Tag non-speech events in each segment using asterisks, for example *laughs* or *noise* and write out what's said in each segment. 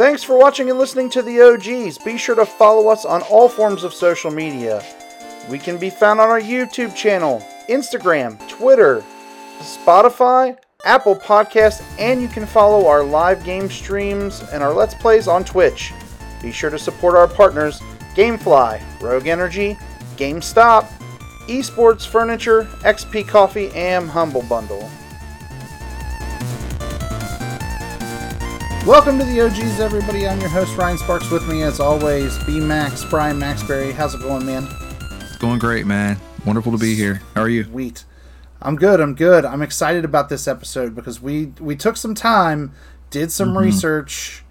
Thanks for watching and listening to the OGs. Be sure to follow us on all forms of social media. We can be found on our YouTube channel, Instagram, Twitter, Spotify, Apple Podcasts, and you can follow our live game streams and our Let's Plays on Twitch. Be sure to support our partners Gamefly, Rogue Energy, GameStop, Esports Furniture, XP Coffee, and Humble Bundle. Welcome to the OGs, everybody. I'm your host, Ryan Sparks. With me, as always, B Max, Bryan Maxberry. How's it going, man? It's going great, man. Wonderful to be here. How are you? Sweet. I'm good. I'm good. I'm excited about this episode because we we took some time, did some mm-hmm. research,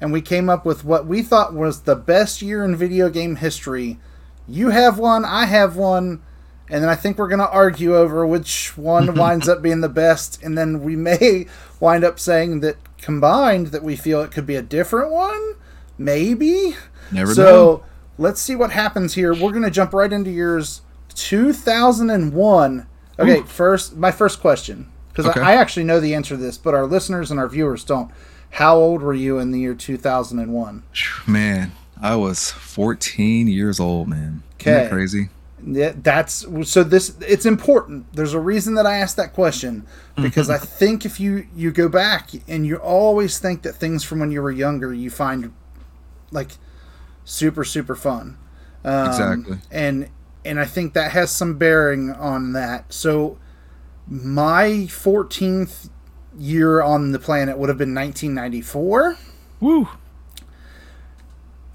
and we came up with what we thought was the best year in video game history. You have one, I have one, and then I think we're going to argue over which one *laughs* winds up being the best, and then we may wind up saying that combined that we feel it could be a different one, maybe. Never so, know. let's see what happens here. We're going to jump right into yours 2001. Okay, Ooh. first my first question because okay. I, I actually know the answer to this, but our listeners and our viewers don't. How old were you in the year 2001? Man, I was 14 years old, man. Okay. crazy? Yeah, that's so this it's important. There's a reason that I asked that question because I think if you you go back and you always think that things from when you were younger you find like super super fun. Um, exactly. And and I think that has some bearing on that. So my 14th year on the planet would have been 1994. Woo.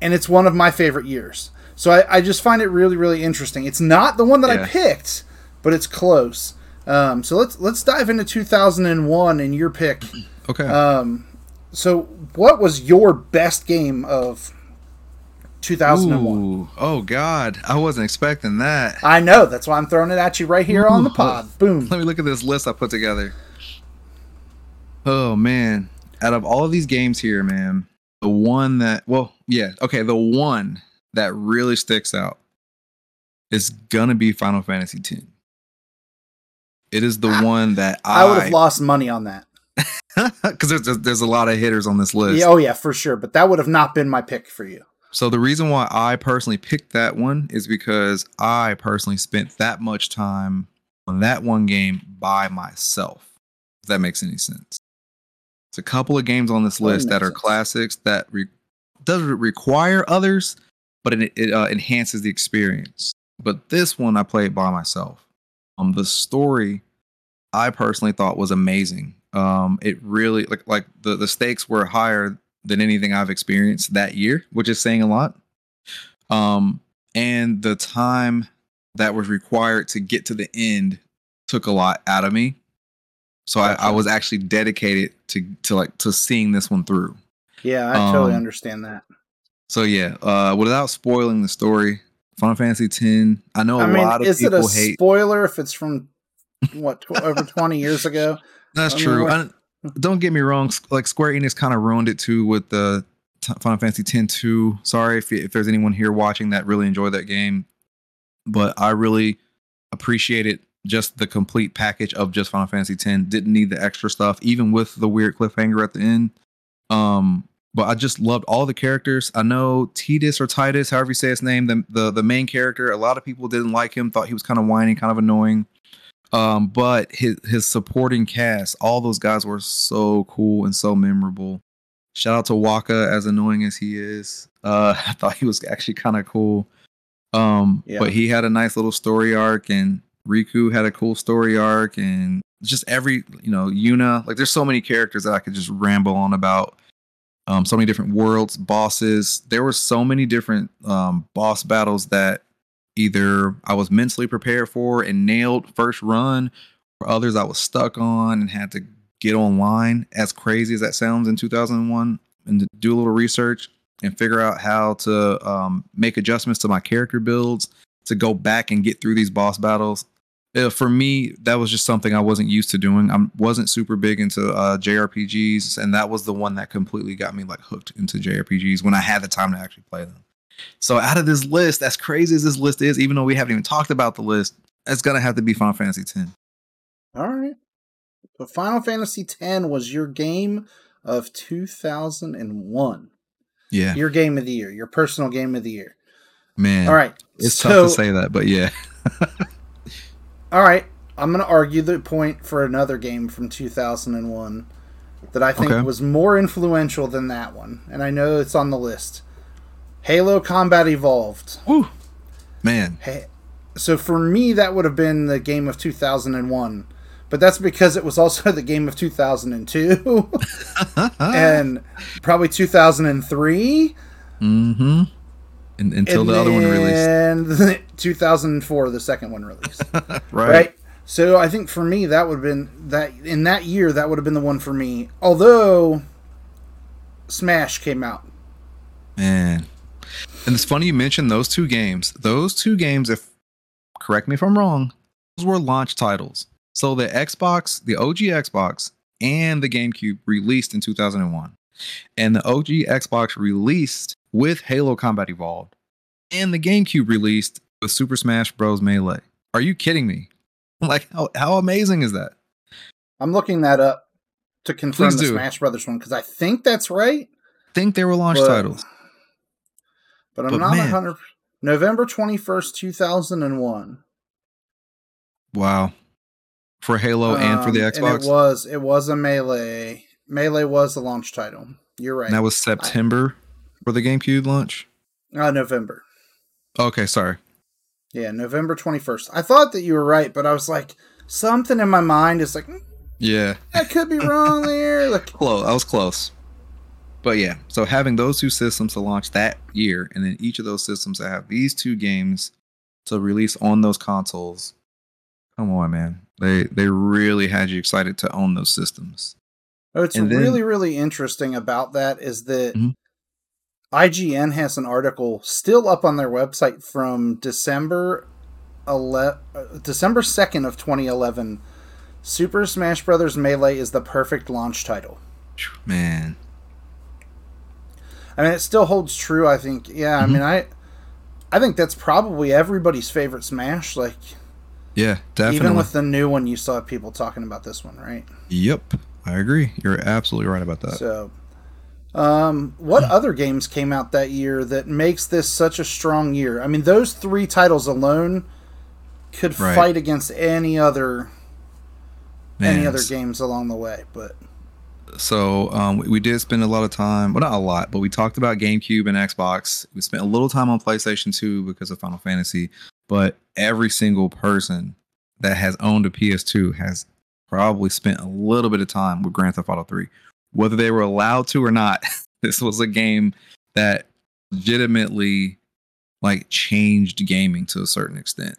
And it's one of my favorite years. So I, I just find it really, really interesting. It's not the one that yeah. I picked, but it's close. Um, so let's let's dive into 2001 and your pick. *clears throat* Okay. Um, so what was your best game of 2001? Ooh, oh God, I wasn't expecting that. I know. That's why I'm throwing it at you right here Ooh. on the pod. Boom. *laughs* Let me look at this list I put together. Oh man, out of all of these games here, man, the one that well, yeah, okay, the one that really sticks out is gonna be Final Fantasy X. It is the one that I, I would have lost money on that *laughs* because there's there's a lot of hitters on this list. Yeah, oh yeah, for sure. But that would have not been my pick for you. So the reason why I personally picked that one is because I personally spent that much time on that one game by myself. If that makes any sense. It's a couple of games on this list that, that are sense. classics that re- doesn't require others, but it, it uh, enhances the experience. But this one I played by myself. Um, the story I personally thought was amazing. Um, it really like like the the stakes were higher than anything I've experienced that year, which is saying a lot. Um, and the time that was required to get to the end took a lot out of me. So I, I, was actually dedicated to to like to seeing this one through. Yeah, I totally um, understand that. So yeah, uh, without spoiling the story, Final Fantasy X. I know a I mean, lot of people hate. is people it a hate. Spoiler if it's from what tw- over twenty years ago. *laughs* That's I true. I, don't get me wrong. Like Square Enix kind of ruined it too with the t- Final Fantasy X 2. Sorry if if there's anyone here watching that really enjoyed that game, but I really appreciated just the complete package of just Final Fantasy X. Didn't need the extra stuff, even with the weird cliffhanger at the end. Um, but I just loved all the characters. I know Titus or Titus, however you say his name, the the, the main character. A lot of people didn't like him, thought he was kind of whiny, kind of annoying. Um, but his his supporting cast, all those guys were so cool and so memorable. Shout out to Wakka, as annoying as he is. Uh, *laughs* I thought he was actually kind of cool. Um, yeah. but he had a nice little story arc, and Rikku had a cool story arc, and just every you know Yuna. Like, there's so many characters that I could just ramble on about um, so many different worlds, bosses. There were so many different um, boss battles that either I was mentally prepared for and nailed first run, or others I was stuck on and had to get online. As crazy as that sounds in 2001, and do a little research and figure out how to um, make adjustments to my character builds to go back and get through these boss battles uh, for me, that was just something I wasn't used to doing. I wasn't super big into uh, JRPGs, and that was the one that completely got me like hooked into JRPGs when I had the time to actually play them. So out of this list, as crazy as this list is, even though we haven't even talked about the list, it's gonna have to be Final Fantasy X. All right. So Final Fantasy X was your game of 2001. Yeah, Your game of the year, your personal game of the year. man. All right. It's so, tough to say that, but yeah. *laughs* All right. I'm going to argue the point for another game from 2001 that I think Okay. was more influential than that one. And I know it's on the list Halo Combat Evolved. Woo. Man, Hey, so for me, that would have been the game of 2001. But that's because it was also *laughs* the game of 2002 *laughs* and probably 2003. mm-hmm. And, until and the other one released, And *laughs* 2004, the second one released. *laughs* right? right? So I think for me that would have been that in that year that would have been the one for me. Although Smash came out. Man, and it's funny you mentioned those two games. Those two games, if correct me if I'm wrong, those were launch titles. So the Xbox, the OG Xbox, and the GameCube released in 2001, and the OG Xbox released with Halo Combat Evolved, and the GameCube released with Super Smash Bros. Melee. Are you kidding me? *laughs* Like how how amazing is that? I'm looking that up to confirm Please the do. Smash Brothers one because I think that's right, think they were launch But- titles. but I'm But not man. 100. November 21st, 2001. Wow. For Halo and for the Um, Xbox. It was it was a melee. Melee was the launch title. You're right. And that was September for the GameCube launch. uh, November. Okay, sorry. Yeah, November 21st. I thought that you were right, but I was like something in my mind is like "Mm, Yeah, I could be wrong there. *laughs* Like close. I was close. But yeah, so having those two systems to launch that year, and then each of those systems to have these two games to release on those consoles. Come on, man. They they really had you excited to own those systems. What's And then- really, really interesting about that is that Mhm. IGN has an article still up on their website from December ele- uh, December 2nd of 2011. Super Smash Bros. Melee is the perfect launch title. Man, I mean, it still holds true. I think. Yeah, I Mhm. mean, I, I think that's probably everybody's favorite Smash. Like, yeah, definitely. even with the new one, you still have people talking about this one, right? yep, I agree. You're absolutely right about that. So, um, what other games came out that year that makes this such a strong year? I mean, those three titles alone could Right. fight against any other Man, any other games along the way. But So um, we, we did spend a lot of time, well, not a lot, but we talked about GameCube and Xbox. We spent a little time on PlayStation 2 because of Final Fantasy, but every single person that has owned a PS2 has probably spent a little bit of time with Grand Theft Auto 3. Whether they were allowed to or not, *laughs* this was a game that legitimately like changed gaming to a certain extent.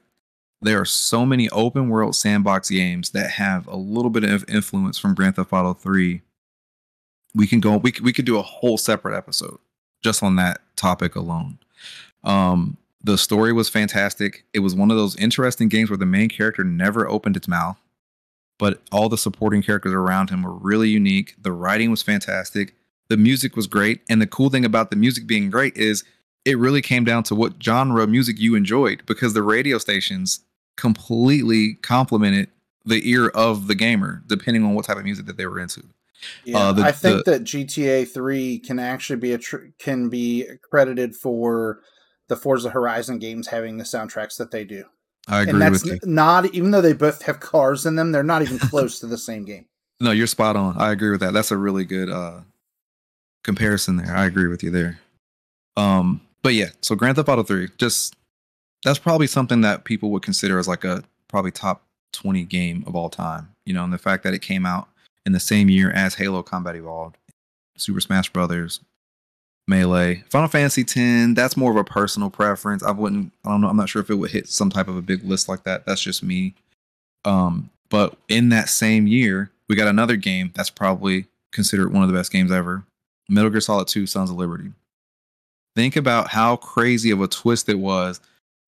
There are so many open world sandbox games that have a little bit of influence from Grand Theft Auto 3 we can go we could, we could do a whole separate episode just on that topic alone. Um the story was fantastic. It was one of those interesting games where the main character never opened its mouth but all the supporting characters around him were really unique. The writing was fantastic. The music was great. And the cool thing about the music being great is it really came down to what genre of music you enjoyed because the radio stations completely complemented the ear of the gamer depending on what type of music that they were into. Yeah, Uh, the- I think the- that GTA Three can actually be a tr- can be credited for the Forza Horizon games having the soundtracks that they do. I and agree that's with you. not even though they both have cars in them, they're not even close to the same game. *laughs* No, you're spot on. I agree with that. That's a really good uh comparison there. I agree with you there. Um, but yeah, so Grand Theft Auto 3, just that's probably something that people would consider as like a probably top 20 game of all time. You know, and the fact that it came out in the same year as Halo Combat Evolved, Super Smash Brothers, Melee, Final Fantasy 10, that's more of a personal preference. I wouldn't I don't know, I'm not sure if it would hit some type of a big list like that. That's just me. Um, but in that same year, we got another game that's probably considered one of the best games ever Metal Gear Solid 2 Sons of Liberty. Think about how crazy of a twist it was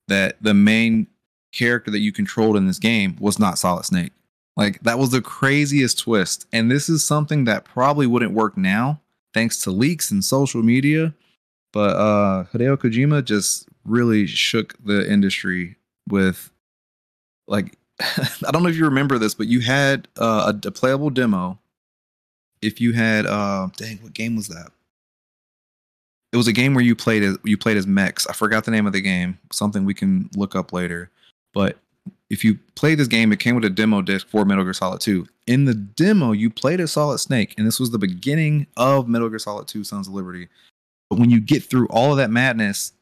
that the main character that you controlled in this game was not Solid Snake. Like, that was the craziest twist. And this is something that probably wouldn't work now thanks to leaks and social media. But uh, Hideo Kojima just really shook the industry with like *laughs* I don't know if you remember this, but you had uh, a, a playable demo if you had uh dang, what game was that? It was a game where you played as you played as mechs. I forgot the name of the game. Something we can look up later. But if you played this game, it came with a demo disc for Metal Gear Solid 2. In the demo, you played as Solid Snake, and this was the beginning of Metal Gear Solid 2 Sons of Liberty. But when you get through all of that madness,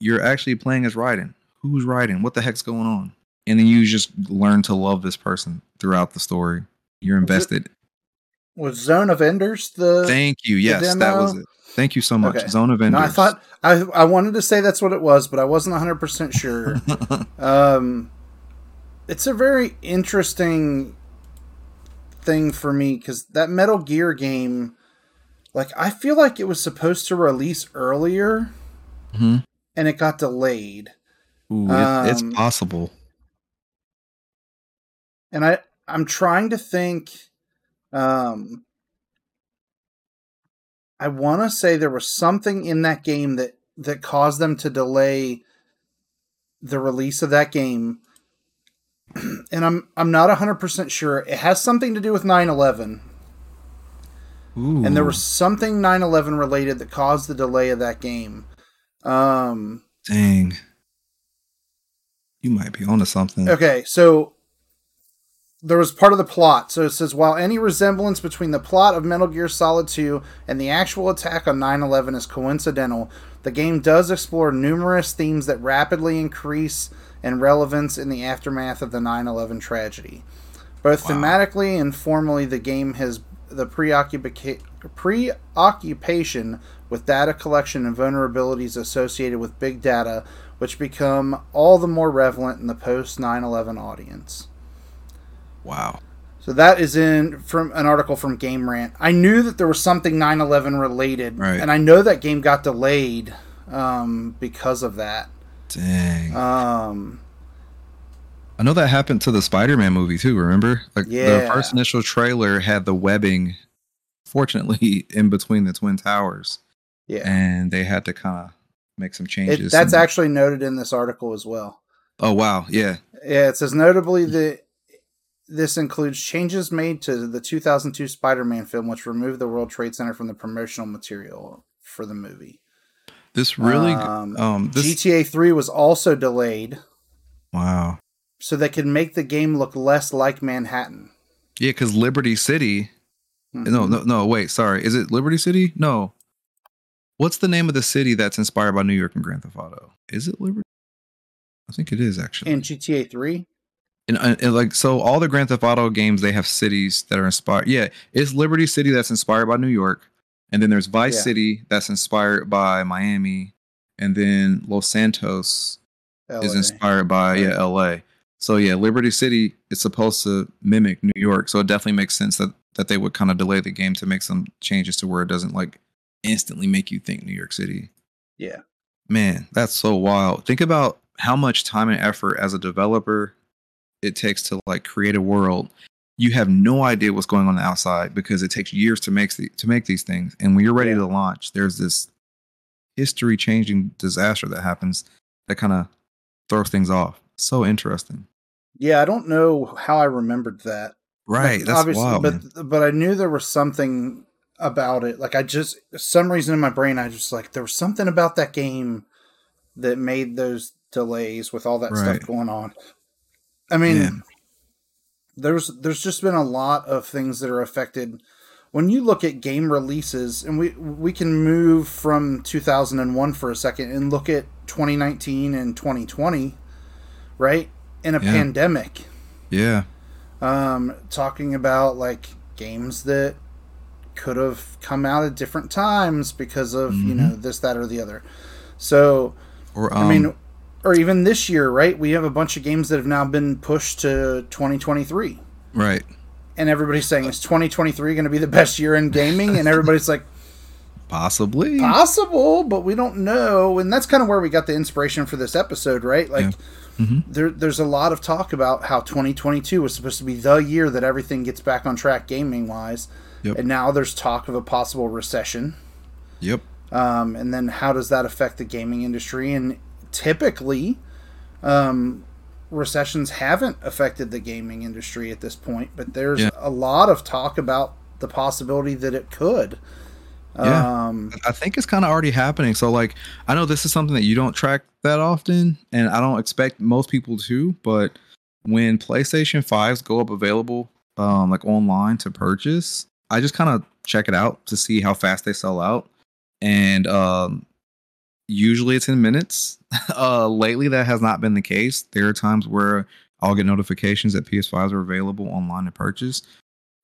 you're actually playing as Raiden. Who's Raiden? What the heck's going on? And then you just learn to love this person throughout the story. You're invested. Was Zone of Enders the? Thank you. Yes, that was it. Thank you so much. Okay. Zone of Enders. No, I thought I I wanted to say that's what it was, but I wasn't 100 percent sure. *laughs* um, it's a very interesting thing for me because that Metal Gear game, like I feel like it was supposed to release earlier Mhm. and it got delayed. Ooh, it- it's Um, possible. and I I'm trying to think. Um, I want to say there was something in that game that that caused them to delay the release of that game, *clears throat* and I'm I'm not hundred percent sure. It has something to do with 9/11, Ooh. and there was something 9/11 related that caused the delay of that game. Um, dang. You might be onto something. Okay, so there was part of the plot. So it says while any resemblance between the plot of Metal Gear Solid 2 and the actual attack on 9/11 is coincidental, the game does explore numerous themes that rapidly increase in relevance in the aftermath of the 9/11 tragedy. Both Wow. thematically and formally, the game has the preoccupa- preoccupation with data collection and vulnerabilities associated with big data, which become all the more relevant in the post 9 11 audience. Wow. So that is in from an article from Game Rant. I knew that there was something 9/11 related, Right. and I know that game got delayed um, because of that. Dang. Um, I know that happened to the Spider-Man movie too. Remember, like the first initial trailer had the webbing, fortunately, *laughs* in between the twin towers, yeah, and they had to kind of make some changes. it, that's actually noted in this article as well. Oh wow, yeah, Yeah, it says notably that this includes changes made to the 2002 Spider-Man film, which removed the World Trade Center from the promotional material for the movie. This really, Um, um, this GTA 3 was also delayed wow, so they could make the game look less like Manhattan. yeah, because Liberty City. Mhm. No, no, no. Wait, sorry. Is it Liberty City? No. What's the name of the city that's inspired by New York and Grand Theft Auto? Is it Liberty? I think it is actually. in GTA 3. and, uh, and like so all the grand theft auto games they have cities that are inspired yeah it's liberty city that's inspired by new york and then there's vice Yeah. city that's inspired by miami and then los santos is inspired by yeah la so yeah liberty city is supposed to mimic new york so it definitely makes sense that that they would kind of delay the game to make some changes to where it doesn't like instantly make you think new york city Yeah. Man, that's so wild. Think about how much time and effort as a developer it takes to like create a world. You have no idea what's going on the outside because it takes years to make the, to make these things. And when you're ready Yeah. to launch, there's this history changing disaster that happens that kind of throws things off. So interesting. Yeah, I don't know how I remembered that. Right. Like, That's wild. man. but but I knew there was something about it. Like I just some reason in my brain I just like there was something about that game that made those delays with all that Right. stuff going on. I mean. There's there's just been a lot of things that are affected when you look at game releases and we we can move from 2001 for a second and look at 2019 and 2020 right in a Yeah. pandemic Yeah. um, talking about like games that could have come out at different times because of you Mhm. know this that or the other so Or um, i mean or even this year right we have a bunch of games that have now been pushed to 2023 right. and everybody's saying is 2023 going to be the best year in gaming and everybody's like Possibly. possible but we don't know and that's kind of where we got the inspiration for this episode right like Yeah. Mhm. there, there's a lot of talk about how 2022 was supposed to be the year that everything gets back on track gaming wise Yep. and now there's talk of a possible recession Yep. um, and then how does that affect the gaming industry and typically um, recessions haven't affected the gaming industry at this point but there's Yeah. a lot of talk about the possibility that it could. Yeah. Um, I think it's kind of already happening. So like I know this is something that you don't track that often and I don't expect most people to, but when PlayStation 5s go up available um like online to purchase, I just kind of check it out to see how fast they sell out. And um usually it's in minutes. *laughs* uh lately that has not been the case. There are times where I'll get notifications that PS5s are available online to purchase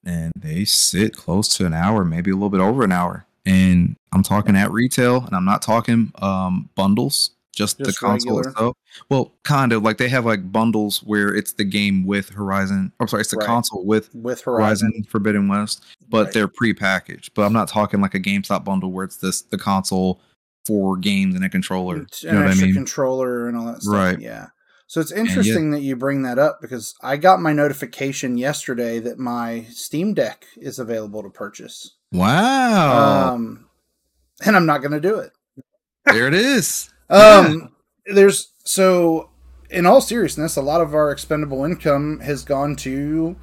and they sit close to an hour, maybe a little bit over an hour and I'm talking at retail, and I'm not talking um, bundles, just, Just the console regular? itself. Well, kind of like they have like bundles where it's the game with Horizon. I'm sorry, it's the Right. console with with Horizon, Horizon Forbidden West, but Right. they're pre-packaged. But I'm not talking like a GameStop bundle where it's this the console, four games and a controller. an You know what I extra mean? controller and all that stuff. Right. Yeah. So it's interesting that you bring that up because I got my notification yesterday that my Steam Deck is available to purchase. Wow, Um, and I'm not going to do it. there it is. *laughs* Um, there's so in all seriousness, a lot of our expendable income has gone to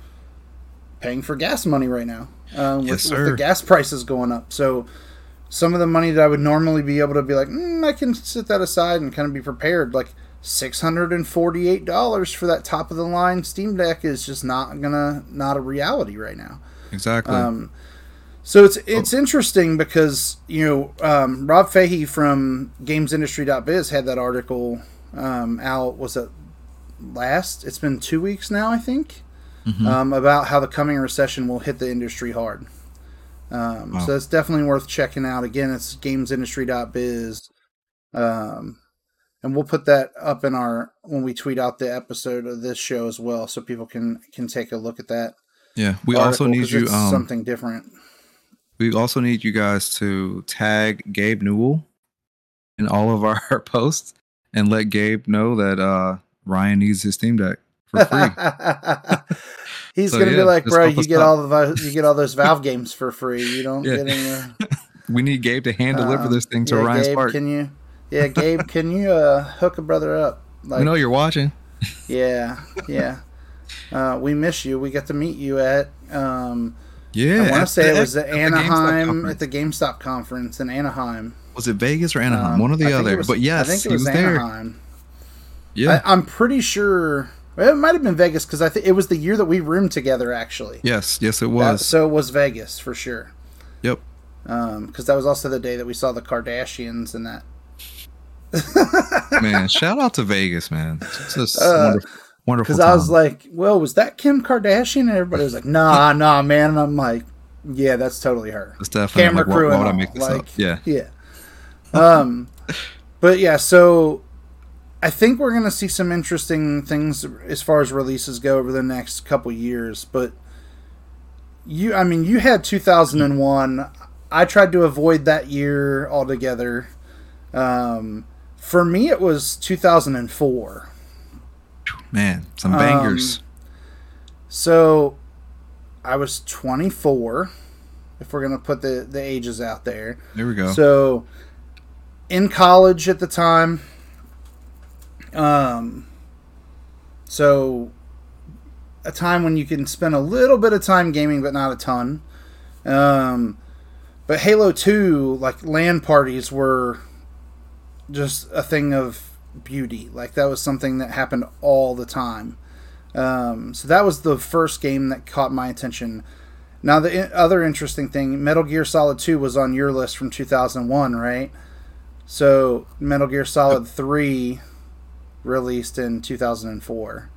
paying for gas money right now. Uh, with, Yes, with the gas prices going up, so some of the money that I would normally be able to be like, mm, I can set that aside and kind of be prepared. Like six hundred and forty-eight dollars for that top of the line Steam Deck is just not gonna not a reality right now. Exactly. Um, so it's it's interesting because you know um, Rob Fahey from GamesIndustry.biz had that article um, out. Was it last? It's been two weeks now, I think, Mhm. um, about how the coming recession will hit the industry hard. Um, Wow. So it's definitely worth checking out. Again, it's GamesIndustry.biz, um, and we'll put that up in our when we tweet out the episode of this show as well, so people can can take a look at that. yeah, we also need you. Um, something different. we also need you guys to tag Gabe Newell in all of our *laughs* posts and let Gabe know that uh, Ryan needs his Steam Deck for free. *laughs* *laughs* He's So, gonna yeah, be like, bro, you get out." all the you get all those *laughs* Valve games for free. You don't Yeah. get any. we need Gabe to hand deliver um, this thing to yeah, Ryan Gabe, Spark. Can you? Yeah, Gabe, can you uh, hook a brother up? Like, we know you're watching. yeah, yeah. Uh, we miss you. We got to meet you at. Um, Yeah, I want to say the- it was at at the Anaheim conference. at the GameStop conference in Anaheim. Was it Vegas or Anaheim? Um, One or the other. was- but yes, I think it he was, was there. Anaheim. Yeah. I, I'm pretty sure it might have been Vegas because I think it was the year that we roomed together. Actually, yes, yes, it was. so it was Vegas for sure. yep. because that was also the day that we saw the Kardashians and that. *laughs* Man, shout out to Vegas, man. It's just Uh, wonderful, wonderful. Because I was like, "Well, was that Kim Kardashian?" And everybody was like, "Nah, *laughs* nah, man." And I'm like, "Yeah, that's totally her." it's definitely Camera like, why- crew why and would I make this like, up? Yeah. Yeah. Um, but yeah, so I think we're gonna see some interesting things as far as releases go over the next couple years. But you, I mean, you had 2001. I tried to avoid that year altogether. Um, for me, it was 2004. Man, some Um, bangers. So I was 24. If we're gonna put the the ages out there. there we go. So, in college at the time, um, so a time when you can spend a little bit of time gaming, but not a ton. Um, but Halo Two, like LAN parties, were just a thing of beauty. Like that was something that happened all the time. Um, so that was the first game that caught my attention. Now, the i- other interesting thing, Metal Gear Solid 2 was on your list from 2001, right? So, Metal Gear Solid 3 released in 2004.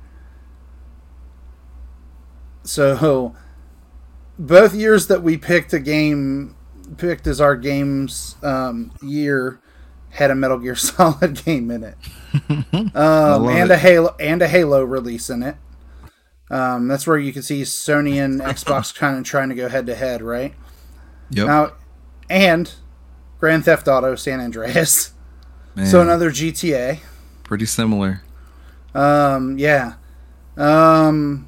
So, both years that we picked a game, picked as our games um, year, had a Metal Gear *laughs* Solid game in it. *laughs* Um, and it. a Halo and a Halo release in it. Um, that's where you can see Sony and *laughs* Xbox kind of trying to go head to head, right? Yep. Now, and Grand Theft Auto San Andreas. Man, So another GTA. Pretty similar. Um, yeah. Um,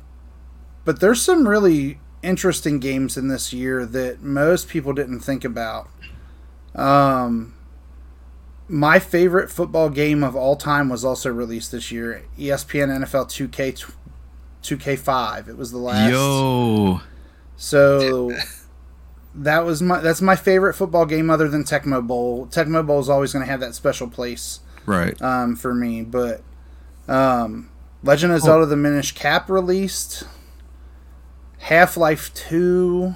but there's some really interesting games in this year that most people didn't think about. Um, my favorite football game of all time was also released this year. ESPN NFL 2K 2K5. It was the last. Yo, So that was my that's my favorite football game other than Tecmo Bowl. Tecmo Bowl is always going to have that special place Right. um, for me. But um, Legend of Oh. Zelda: The Minish Cap released, Half Life Two,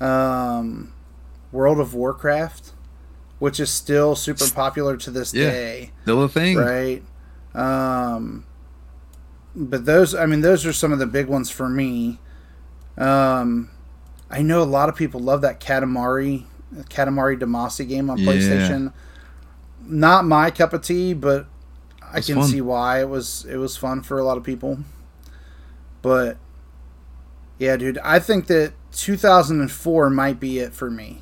um, World of Warcraft, which is still super popular to this Yeah. day, Still a thing. right? Um, but those, I mean, those are some of the big ones for me. Um, I know a lot of people love that Katamari, Katamari Damacy game on Yeah. PlayStation. Not my cup of tea, but I can fun. see why it was it was fun for a lot of people. But yeah, dude, I think that 2004 might be it for me.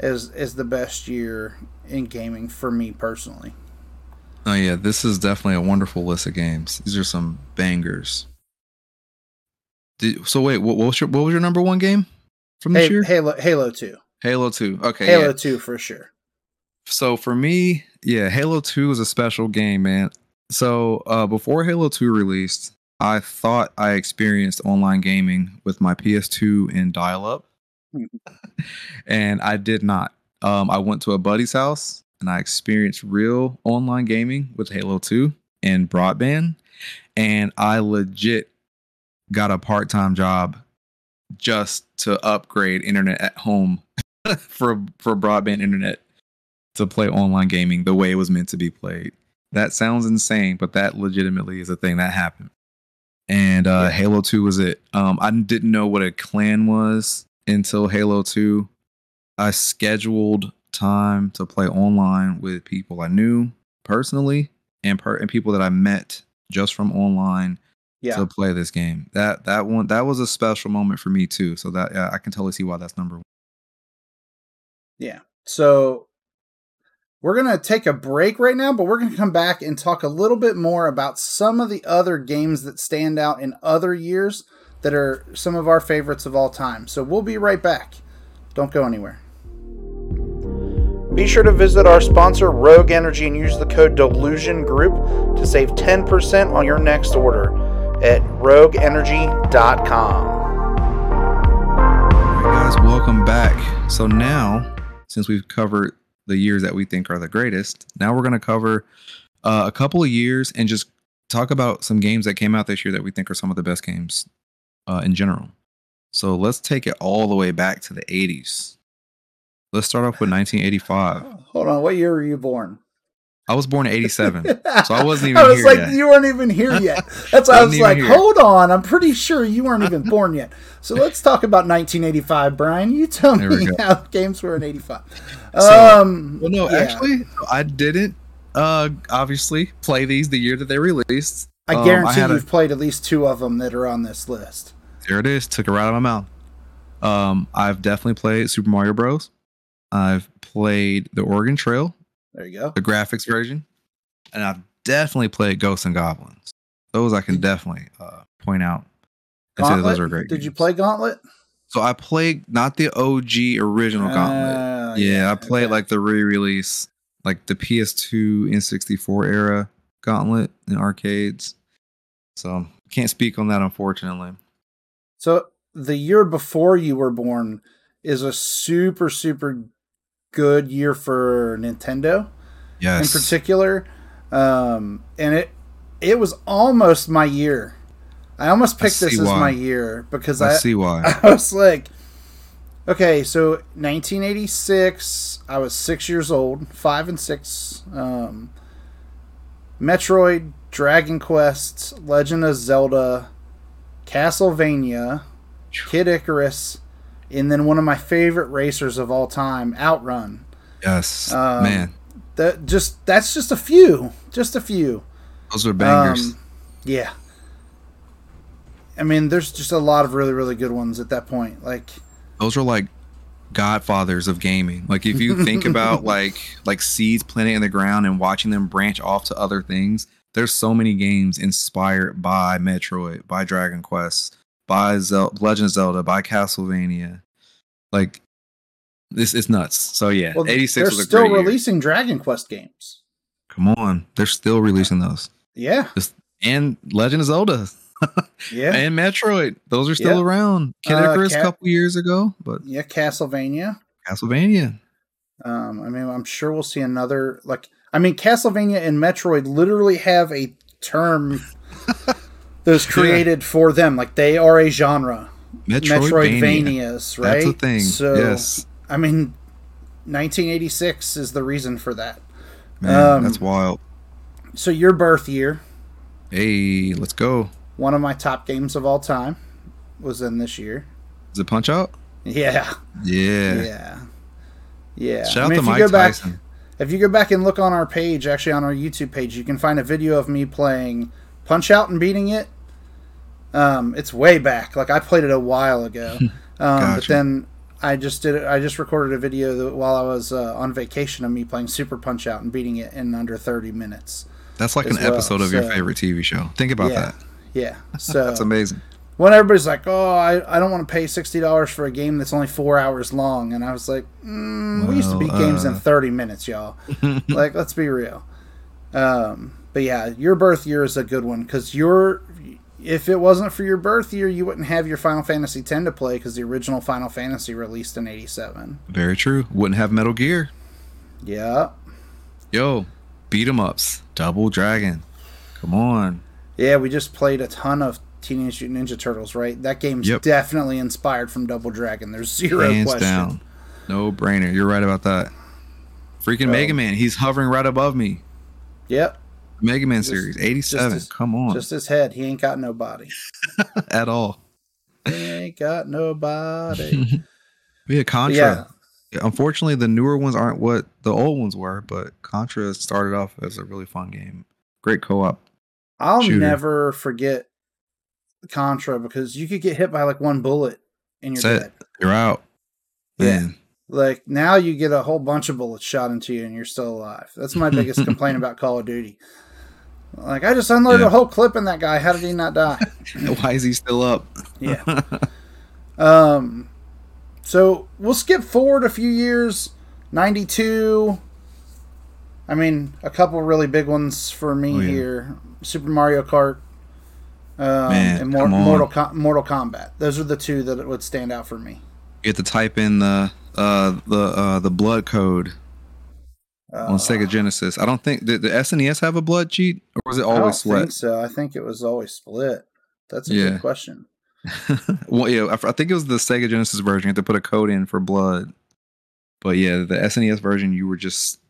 As as the best year in gaming for me personally. Oh yeah, this is definitely a wonderful list of games. These are some bangers. Did, so wait, what, what was your what was your number one game from this Hey, year? Halo Halo 2. Halo Two. Okay. Halo yeah. 2 for sure. So for me, yeah, Halo 2 is a special game, man. So uh, before Halo 2 released, I thought I experienced online gaming with my PS2 and dial up, Mhm. *laughs* and I did not. Um, I went to a buddy's house and I experienced real online gaming with Halo 2 and broadband, and I legit got a part time job just to upgrade internet at home *laughs* for for broadband internet to play online gaming the way it was meant to be played. That sounds insane, but that legitimately is a thing that happened. And uh, Yeah. Halo 2 was it. Um, I didn't know what a clan was until Halo 2. I scheduled time to play online with people I knew personally and per- and people that I met just from online Yeah. to play this game. That that one that was a special moment for me too. So that yeah, I can totally see why that's number one. Yeah. So we're going to take a break right now, but we're going to come back and talk a little bit more about some of the other games that stand out in other years that are some of our favorites of all time. So we'll be right back. Don't go anywhere. Be sure to visit our sponsor, Rogue Energy, and use the code Delusion Group to save 10% on your next order at rogueenergy.com. All right, guys, welcome back. So now, since we've covered the years that we think are the greatest, now we're going to cover uh, a couple of years and just talk about some games that came out this year that we think are some of the best games uh, in general. So let's take it all the way back to the 80s. Let's start off with *laughs* 1985. Hold on, what year were you born? I was born in 87. *laughs* So I wasn't even I was like, yet. you weren't even here yet. That's why I was like, here. hold on, I'm pretty sure you weren't even born yet. So let's talk about 1985, Bryan. You tell There me how games were in 85. So- um, Well, no, yeah. actually, I didn't uh, obviously play these the year that they released. I Um, guarantee a- you've played at least two of them that are on this list. There it is. Took it right out of my mouth. Um, I've definitely played Super Mario Bros. I've played the Oregon Trail, There you go. the graphics version, and I've definitely played Ghosts and Goblins. Those I can definitely uh, point out and those are great. Did you play Gauntlet? So I played not the OG original Gauntlet. Uh, yeah, I played okay. like the re-release, like the PS2 N64 era Gauntlet in arcades. So can't speak on that unfortunately. So the year before you were born is a super super good year for Nintendo. Yes. in particular. Um, and it it was almost my year. I almost I picked this see as my year because I I, see why. *laughs* I was like, okay, so 1986, I was six years old, five and six. Um, Metroid, Dragon Quest, Legend of Zelda, Castlevania, Kid Icarus, and then one of my favorite racers of all time, Outrun. Yes. Um, Man, That just that's just a few, just a few. those are bangers. Um, yeah. I mean, there's just a lot of really, really good ones at that point. Like, those are like godfathers of gaming. Like if you think about *laughs* like like seeds planted in the ground and watching them branch off to other things, there's so many games inspired by Metroid, by Dragon Quest, by Zel- Legend of Zelda, by Castlevania. Like this is nuts. So yeah, well, 86 they're was a still great year. releasing Dragon Quest games. Come on, they're still releasing those. Yeah, And Legend of Zelda. *laughs* Yeah. and Metroid. Those are still Yeah. around. Kid Uh, Icarus a Cat- couple years ago, but yeah, Castlevania. Castlevania. Um, I mean, I'm sure we'll see another like. I mean, Castlevania and Metroid literally have a term was created for them. Like they are a genre. Metroidvania. Metroidvanias, right? That's a thing. So, yes. I mean, 1986 is the reason for that. Man, um, that's wild. So your birth year, Hey, let's go. one of my top games of all time, was in this year. Is it Punch Out? Yeah, Yeah. yeah, yeah. Shout I mean, out to Mike go back, Tyson. if you go back and look on our page, actually on our YouTube page, you can find a video of me playing Punch Out and beating it. Um, it's way back. Like I played it a while ago. *laughs* Um, But then I just did it. I just recorded a video that, while I was uh, on vacation of me playing Super Punch Out and beating it in under 30 minutes. That's like an well, episode of your favorite TV show. Think about yeah, that. yeah. *laughs* So That's amazing. when everybody's like, "Oh, I, I don't want to pay sixty dollars for a game that's only four hours long," and I was like, mm, "We used to Well, beat games in uh, thirty minutes, y'all." *laughs* like, let's be real. Um, but yeah, your birth year is a good one because your if it wasn't for your birth year, you wouldn't have your Final Fantasy X to play because the original Final Fantasy released in '87. Very true. Wouldn't have Metal Gear. Yeah, Yo, beat 'em ups. Double Dragon. Come on. yeah. We just played a ton of Teenage Mutant Ninja Turtles, right? That game's Yep. definitely inspired from Double Dragon. There's zero Hands question. down. No brainer. You're right about that. Freaking Bro. Mega Man. He's hovering right above me. Yep, Mega Man Just- series. 87. just- Come on. just his head. He ain't got nobody. *laughs* At all. He ain't got nobody. *laughs* Yeah, Contra. yeah, Unfortunately, the newer ones aren't what the old ones were, but Contra started off as a really fun game. Great co-op. I'll Shooter. never forget Contra because you could get hit by like one bullet and you're dead. You're out. Yeah. Man. Like now you get a whole bunch of bullets shot into you and you're still alive. That's my biggest complaint *laughs* about Call of Duty. Like I just unloaded Yeah. a whole clip in that guy. How did he not die? *laughs* Why is he still up? Yeah. *laughs* Um, so we'll skip forward a few years. Ninety-two. I mean, a couple really big ones for me Oh, yeah. here: Super Mario Kart, um, Man, and Mor- Mortal Com- Mortal Kombat. Those are the two that would stand out for me. You have to type in the uh the uh the blood code Uh, on Sega Genesis. I don't think did the SNES have a blood cheat or was it I don't always think split? so. I think it was always split. That's a Yeah. good question. *laughs* well, yeah, I, I think it was the Sega Genesis version. You had to put a code in for blood. But yeah, the SNES version, you were just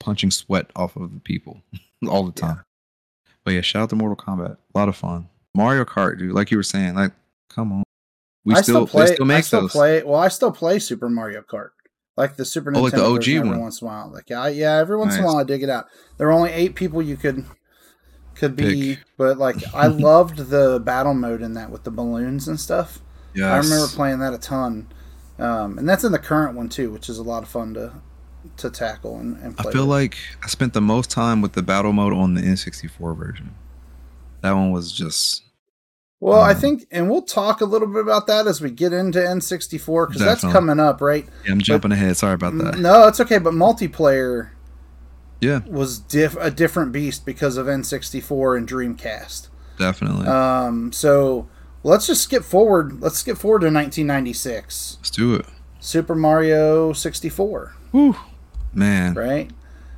punching sweat off of the people *laughs* all the time. But yeah, shout out to Mortal Kombat. A lot of fun. Mario Kart, dude. Like you were saying, like, come on. We I still, play. they still I make still those. play. Well, I still play Super Mario Kart, like the Super Nintendo Oh, like the OG every one. once in a while. Like, I, yeah, every once in a while I dig it out. There are only eight people you could could be, Pick. but like I *laughs* loved the battle mode in that with the balloons and stuff. Yeah, I remember playing that a ton, um, and that's in the current one too, which is a lot of fun to to tackle and, and I feel with. like I spent the most time with the battle mode on the N64 version. That one was just Well, I Um, think, and we'll talk a little bit about that as we get into N64 because that's coming up, right? yeah, I'm jumping ahead. Sorry about that. No, it's okay, but multiplayer Yeah, was diff- a different beast because of N64 and Dreamcast. definitely. Um, so let's just skip forward. Let's skip forward to 1996. Let's do it. Super Mario 64, Whew. Man, right?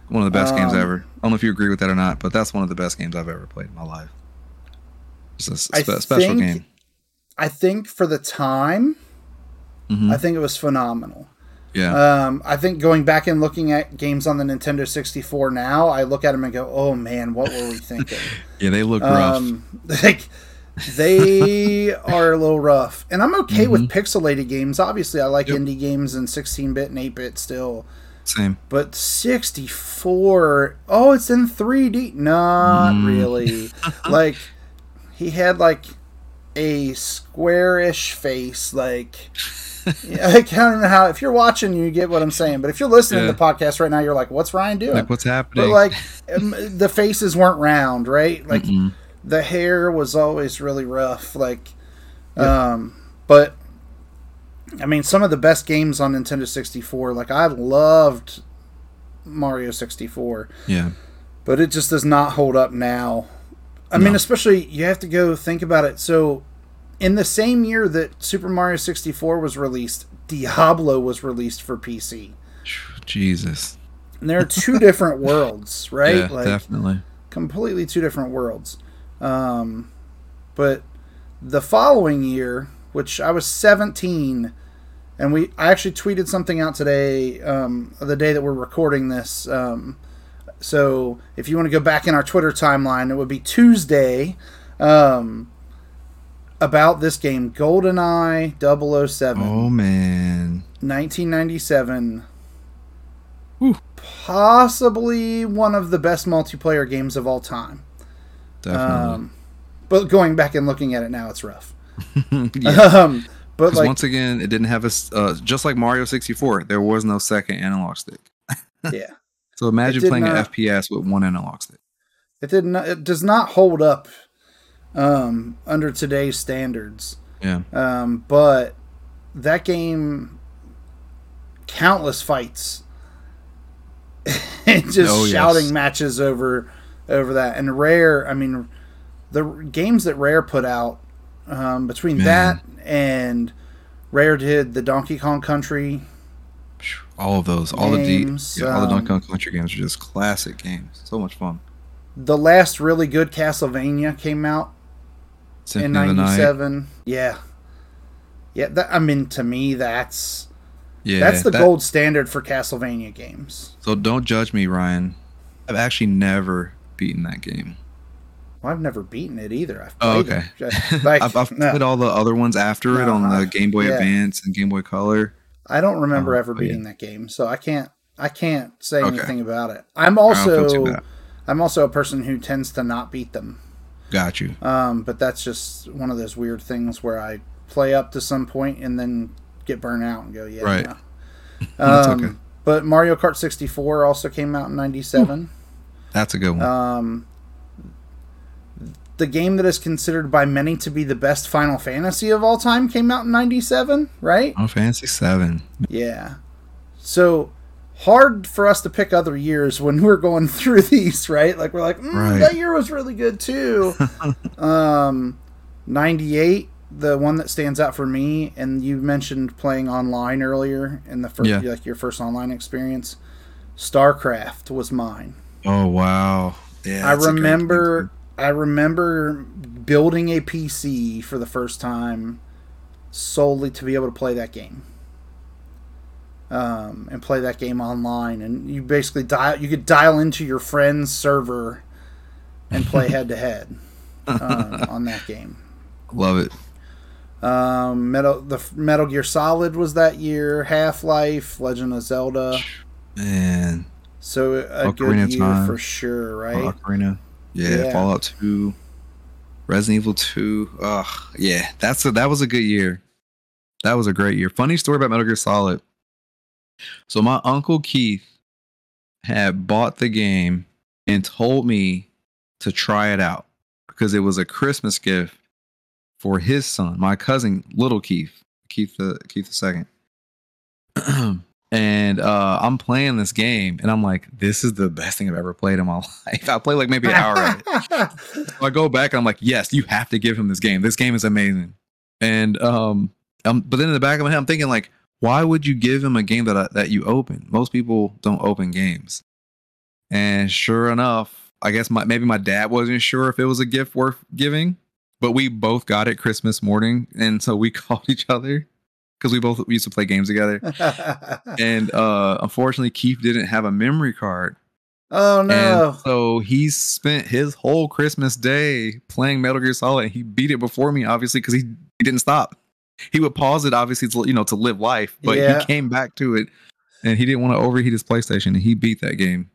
one of the best games Um, ever. I don't know if you agree with that or not, but that's one of the best games I've ever played in my life. It's a spe- special think- game. I think for the time, Mhm. I think it was phenomenal. Yeah, Um, I think going back and looking at games on the Nintendo 64 now, I look at them and go, "Oh man, what were we thinking?" *laughs* yeah, they look rough. um, *laughs* like they *laughs* are a little rough, and I'm okay with Mm-hmm. pixelated games. Obviously, I like Yep. indie games and 16-bit and 8-bit still, Same. but 64. Oh, it's in 3D. Not Mm. really. like he had like a squarish face, like. *laughs* Yeah, I don't know how. If you're watching, you get what I'm saying. But if you're listening Yeah. to the podcast right now, you're like, "What's Ryan doing?" Like what's happening? but like, um, the faces weren't round, right? Like, Mm-mm. the hair was always really rough like um but i mean some of the best games on nintendo 64 like i loved mario 64 yeah, but it just does not hold up now I mean, especially you have to go think about it. So, in the same year that Super Mario 64 was released, Diablo was released for PC. *sighs* Jesus. And there are two different *laughs* worlds, right? Yeah, like definitely. completely two different worlds. Um, but the following year, which I was 17, and we I actually tweeted something out today, um, the day that we're recording this. Um, so if you want to go back in our Twitter timeline, it would be Tuesday. Um, about this game, GoldenEye 007. Oh man. 1997. Whew. Possibly one of the best multiplayer games of all time. Definitely. Um, but going back and looking at it now, it's rough. *laughs* yeah. *laughs* Um, but 'Cause like, once again, it didn't have a uh, just like Mario 64. There was no second analog stick. *laughs* yeah, So imagine playing not- an FPS with one analog stick. it did not. It does not hold up um, under today's standards. Yeah. Um, but that game, countless fights, and *laughs* just Oh, yes. shouting matches over over that. And Rare, I mean, the games that Rare put out um, between Man. that and Rare did the Donkey Kong Country. All of those, all the Games, D, yeah, all the Donkey um, Kong Country games are just classic games. So much fun. The last really good Castlevania came out in Symphony the Night. '97. Yeah, yeah. That, I mean, to me, that's Yeah, that's the that- gold standard for Castlevania games. So don't judge me, Ryan. I've actually never beaten that game. Well, I've never beaten it either. I've Oh, okay. it. Like, *laughs* I've, I've no, played all the other ones after it on the Game Boy yeah. Advance and Game Boy Color. I don't remember Oh, ever but yeah. beating that game, so I can't. I can't say Okay. anything about it. I'm I don't feel too also. I'm also a person who tends to not beat them. Got you. Um, but that's just one of those weird things where I play up to some point and then get burnt out and go, yeah. Right. no. *laughs* That's Um, okay. But Mario Kart 64 also came out in '97. That's a good one. Um, the game that is considered by many to be the best Final Fantasy of all time came out in '97, right? Final Fantasy Seven. Yeah. So hard for us to pick other years when we're going *laughs* through these, right? Like we're like, mm, Right. that year was really good too. *laughs* um, '98, the one that stands out for me, and you mentioned playing online earlier in the first, Yeah. like your first online experience. StarCraft was mine. Oh wow. Yeah. I that's a great remember. I remember building a PC for the first time solely to be able to play that game. Um, and play that game online and you basically dial you could dial into your friend's server and play head to head on that game. Love it. Um, Metal the Metal Gear Solid was that year, Half Life, Legend of Zelda. Man. So a Ocarina good year Time. for sure, right? Ocarina. Yeah, Yeah. Fallout 2. Resident Evil 2. Ugh. Yeah. That's a, that was a good year. That was a great year. Funny story about Metal Gear Solid. So my uncle Keith had bought the game and told me to try it out because it was a Christmas gift for his son, my cousin, little Keith, Keith the Keith the second. *clears throat* and uh, I'm playing this game, and I'm like, this is the best thing I've ever played in my *laughs* life. I played like maybe an hour at it. *laughs* So I go back and I'm like, yes, you have to give him this game. This game is amazing. And um, um but then in the back of my head, I'm thinking like, why would you give him a game that I, that you open? Most people don't open games. And sure enough, I guess my maybe my dad wasn't sure if it was a gift worth giving, but we both got it Christmas morning, and so we *laughs* called each other because we both used to play games together. *laughs* And uh, unfortunately, Keith didn't have a memory card. oh no. And so he spent his whole Christmas day playing Metal Gear Solid. And he beat it before me, obviously, because he, he didn't stop. He would pause it, obviously, to you know, to live life, but Yeah. he came back to it, and he didn't want to overheat his PlayStation, and he beat that game.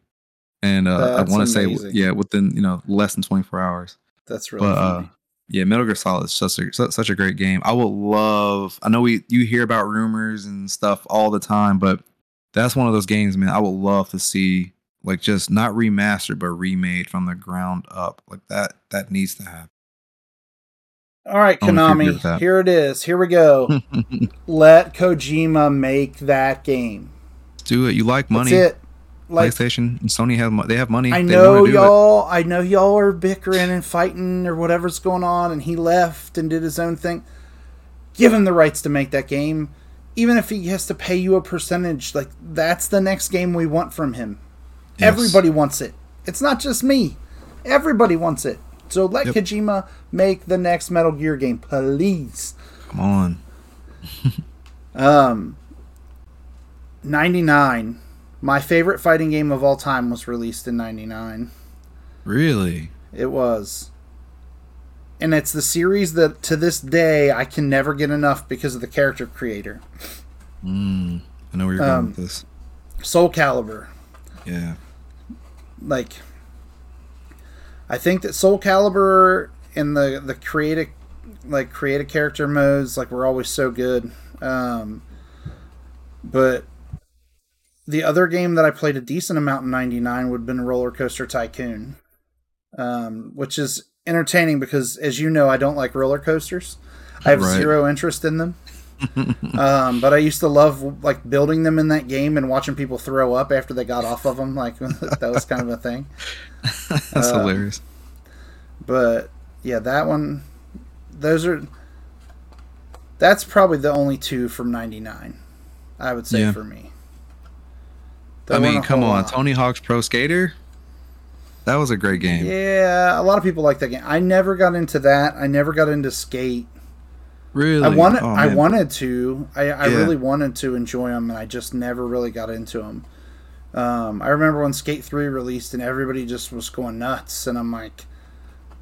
And uh, I want to say, yeah, within you know less than twenty four hours. That's really But uh. Yeah, Metal Gear Solid is such a such a great game. I would love. I know we you hear about rumors and stuff all the time, but that's one of those games, man. I would love to see like just not remastered but remade from the ground up. Like that that needs to happen. All right, I wonder if you agree Konami. Here it is. Here we go. *laughs* Let Kojima make that game. Do it. You like money? That's it. Like PlayStation and Sony have they have money. I know do it. y'all. I know y'all are bickering and fighting or whatever's going on, and he left and did his own thing. Give him the rights to make that game, even if he has to pay you a percentage. Like that's the next game we want from him. Yes. Everybody wants it. It's not just me. Everybody wants it. So let Yep. Kojima make the next Metal Gear game, please. Come on. *laughs* Um, 99. My favorite fighting game of all time was released in 99. Really? It was. And it's the series that to this day I can never get enough because of the character creator. Mm, I know where you're going Um, with this. Soul Calibur. Yeah. Like I think that Soul Calibur and the the creative like creative character modes like were always so good. Um but the other game that I played a decent amount in 99 would have been Roller Coaster Tycoon. Um, which is entertaining because as you know I don't like roller coasters. I have Right. zero interest in them. *laughs* um, but I used to love like building them in that game and watching people throw up after they got off of them. Like *laughs* that was kind of a thing. *laughs* That's Um, hilarious. But yeah, that one, those are. That's probably the only two from '99. I would say Yeah. for me. I mean, come on, lot. Tony Hawk's Pro Skater. That was a great game. Yeah, a lot of people like that game. I never got into that. I never got into skate. Really? I wanted, Oh, I wanted to. I, I Yeah. really wanted to enjoy them, and I just never really got into them. Um, I remember when Skate Three released, and everybody just was going nuts, and I'm like,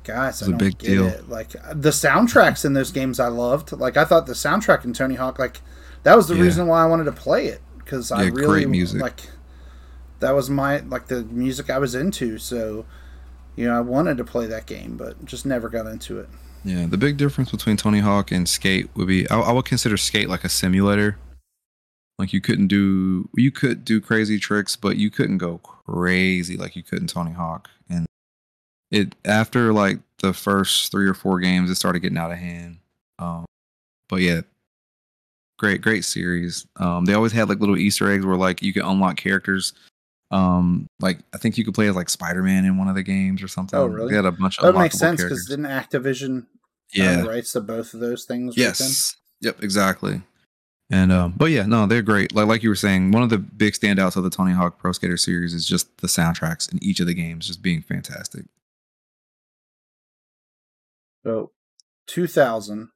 guys, I a don't big get deal. it. Like the soundtracks in those games, I loved. Like I thought the soundtrack in Tony Hawk, like that was the Yeah. reason why I wanted to play it because I Yeah, really great music. like. That was my like the music I was into, so you know I wanted to play that game, but just never got into it. Yeah, the big difference between Tony Hawk and Skate would be I, I would consider Skate like a simulator. Like you couldn't do you could do crazy tricks, but you couldn't go crazy like you could in Tony Hawk. And it after like the first three or four games, it started getting out of hand. Um, but yeah, great great series. Um, they always had like little Easter eggs where like you could unlock characters. Um, like I think you could play as like Spider Man in one of the games or something. Oh, really? They had a bunch of That makes sense because didn't Activision Yeah, own the rights to both of those things? Yes. Yep. Exactly. And um, but yeah, no, they're great. Like like you were saying, one of the big standouts of the Tony Hawk Pro Skater series is just the soundtracks in each of the games just being fantastic. So, 2000.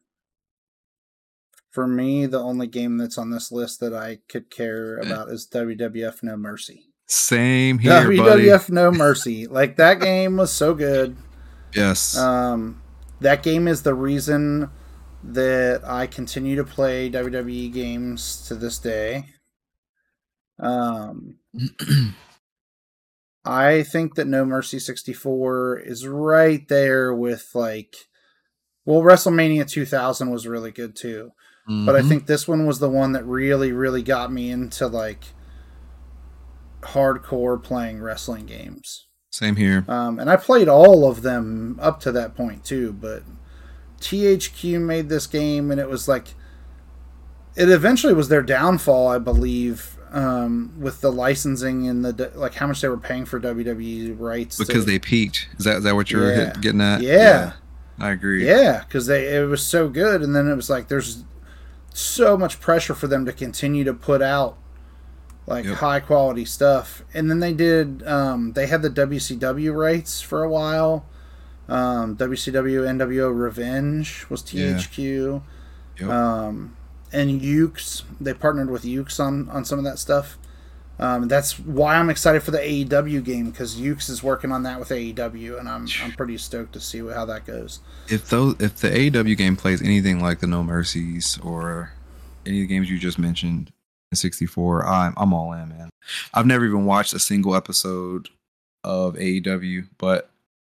For me, the only game that's on this list that I could care Eh. about is WWF No Mercy. Same here, buddy. WWF No Mercy. Like, that game was so good. Yes. Um, that game is the reason that I continue to play WWE games to this day. Um, *clears throat* I think that No Mercy 64 is right there with like well WrestleMania 2000 was really good too. But I Mhm. think this one was the one that really really got me into like hardcore playing wrestling games. same here. Um, and I played all of them up to that point too, but THQ made this game and it was like it eventually was their downfall, I believe, um, with the licensing and the like how much they were paying for WWE rights. to- Because they peaked. Is that is that what you're Yeah. getting at? yeah, I agree. yeah, because they it was so good, and then it was like there's so much pressure for them to continue to put out like Yep. high quality stuff, and then they did um, they had the WCW rights for a while. Um, WCW NWO Revenge was THQ. Yep. Um, and Yuke's, they partnered with Yuke's on, on some of that stuff. Um, that's why I'm excited for the AEW game because Yuke's is working on that with AEW, and I'm I'm pretty stoked to see how that goes. if those if the AEW game plays anything like the No Mercies or any of the games you just mentioned 64, I'm I'm all in, man. I've never even watched a single episode of AEW, but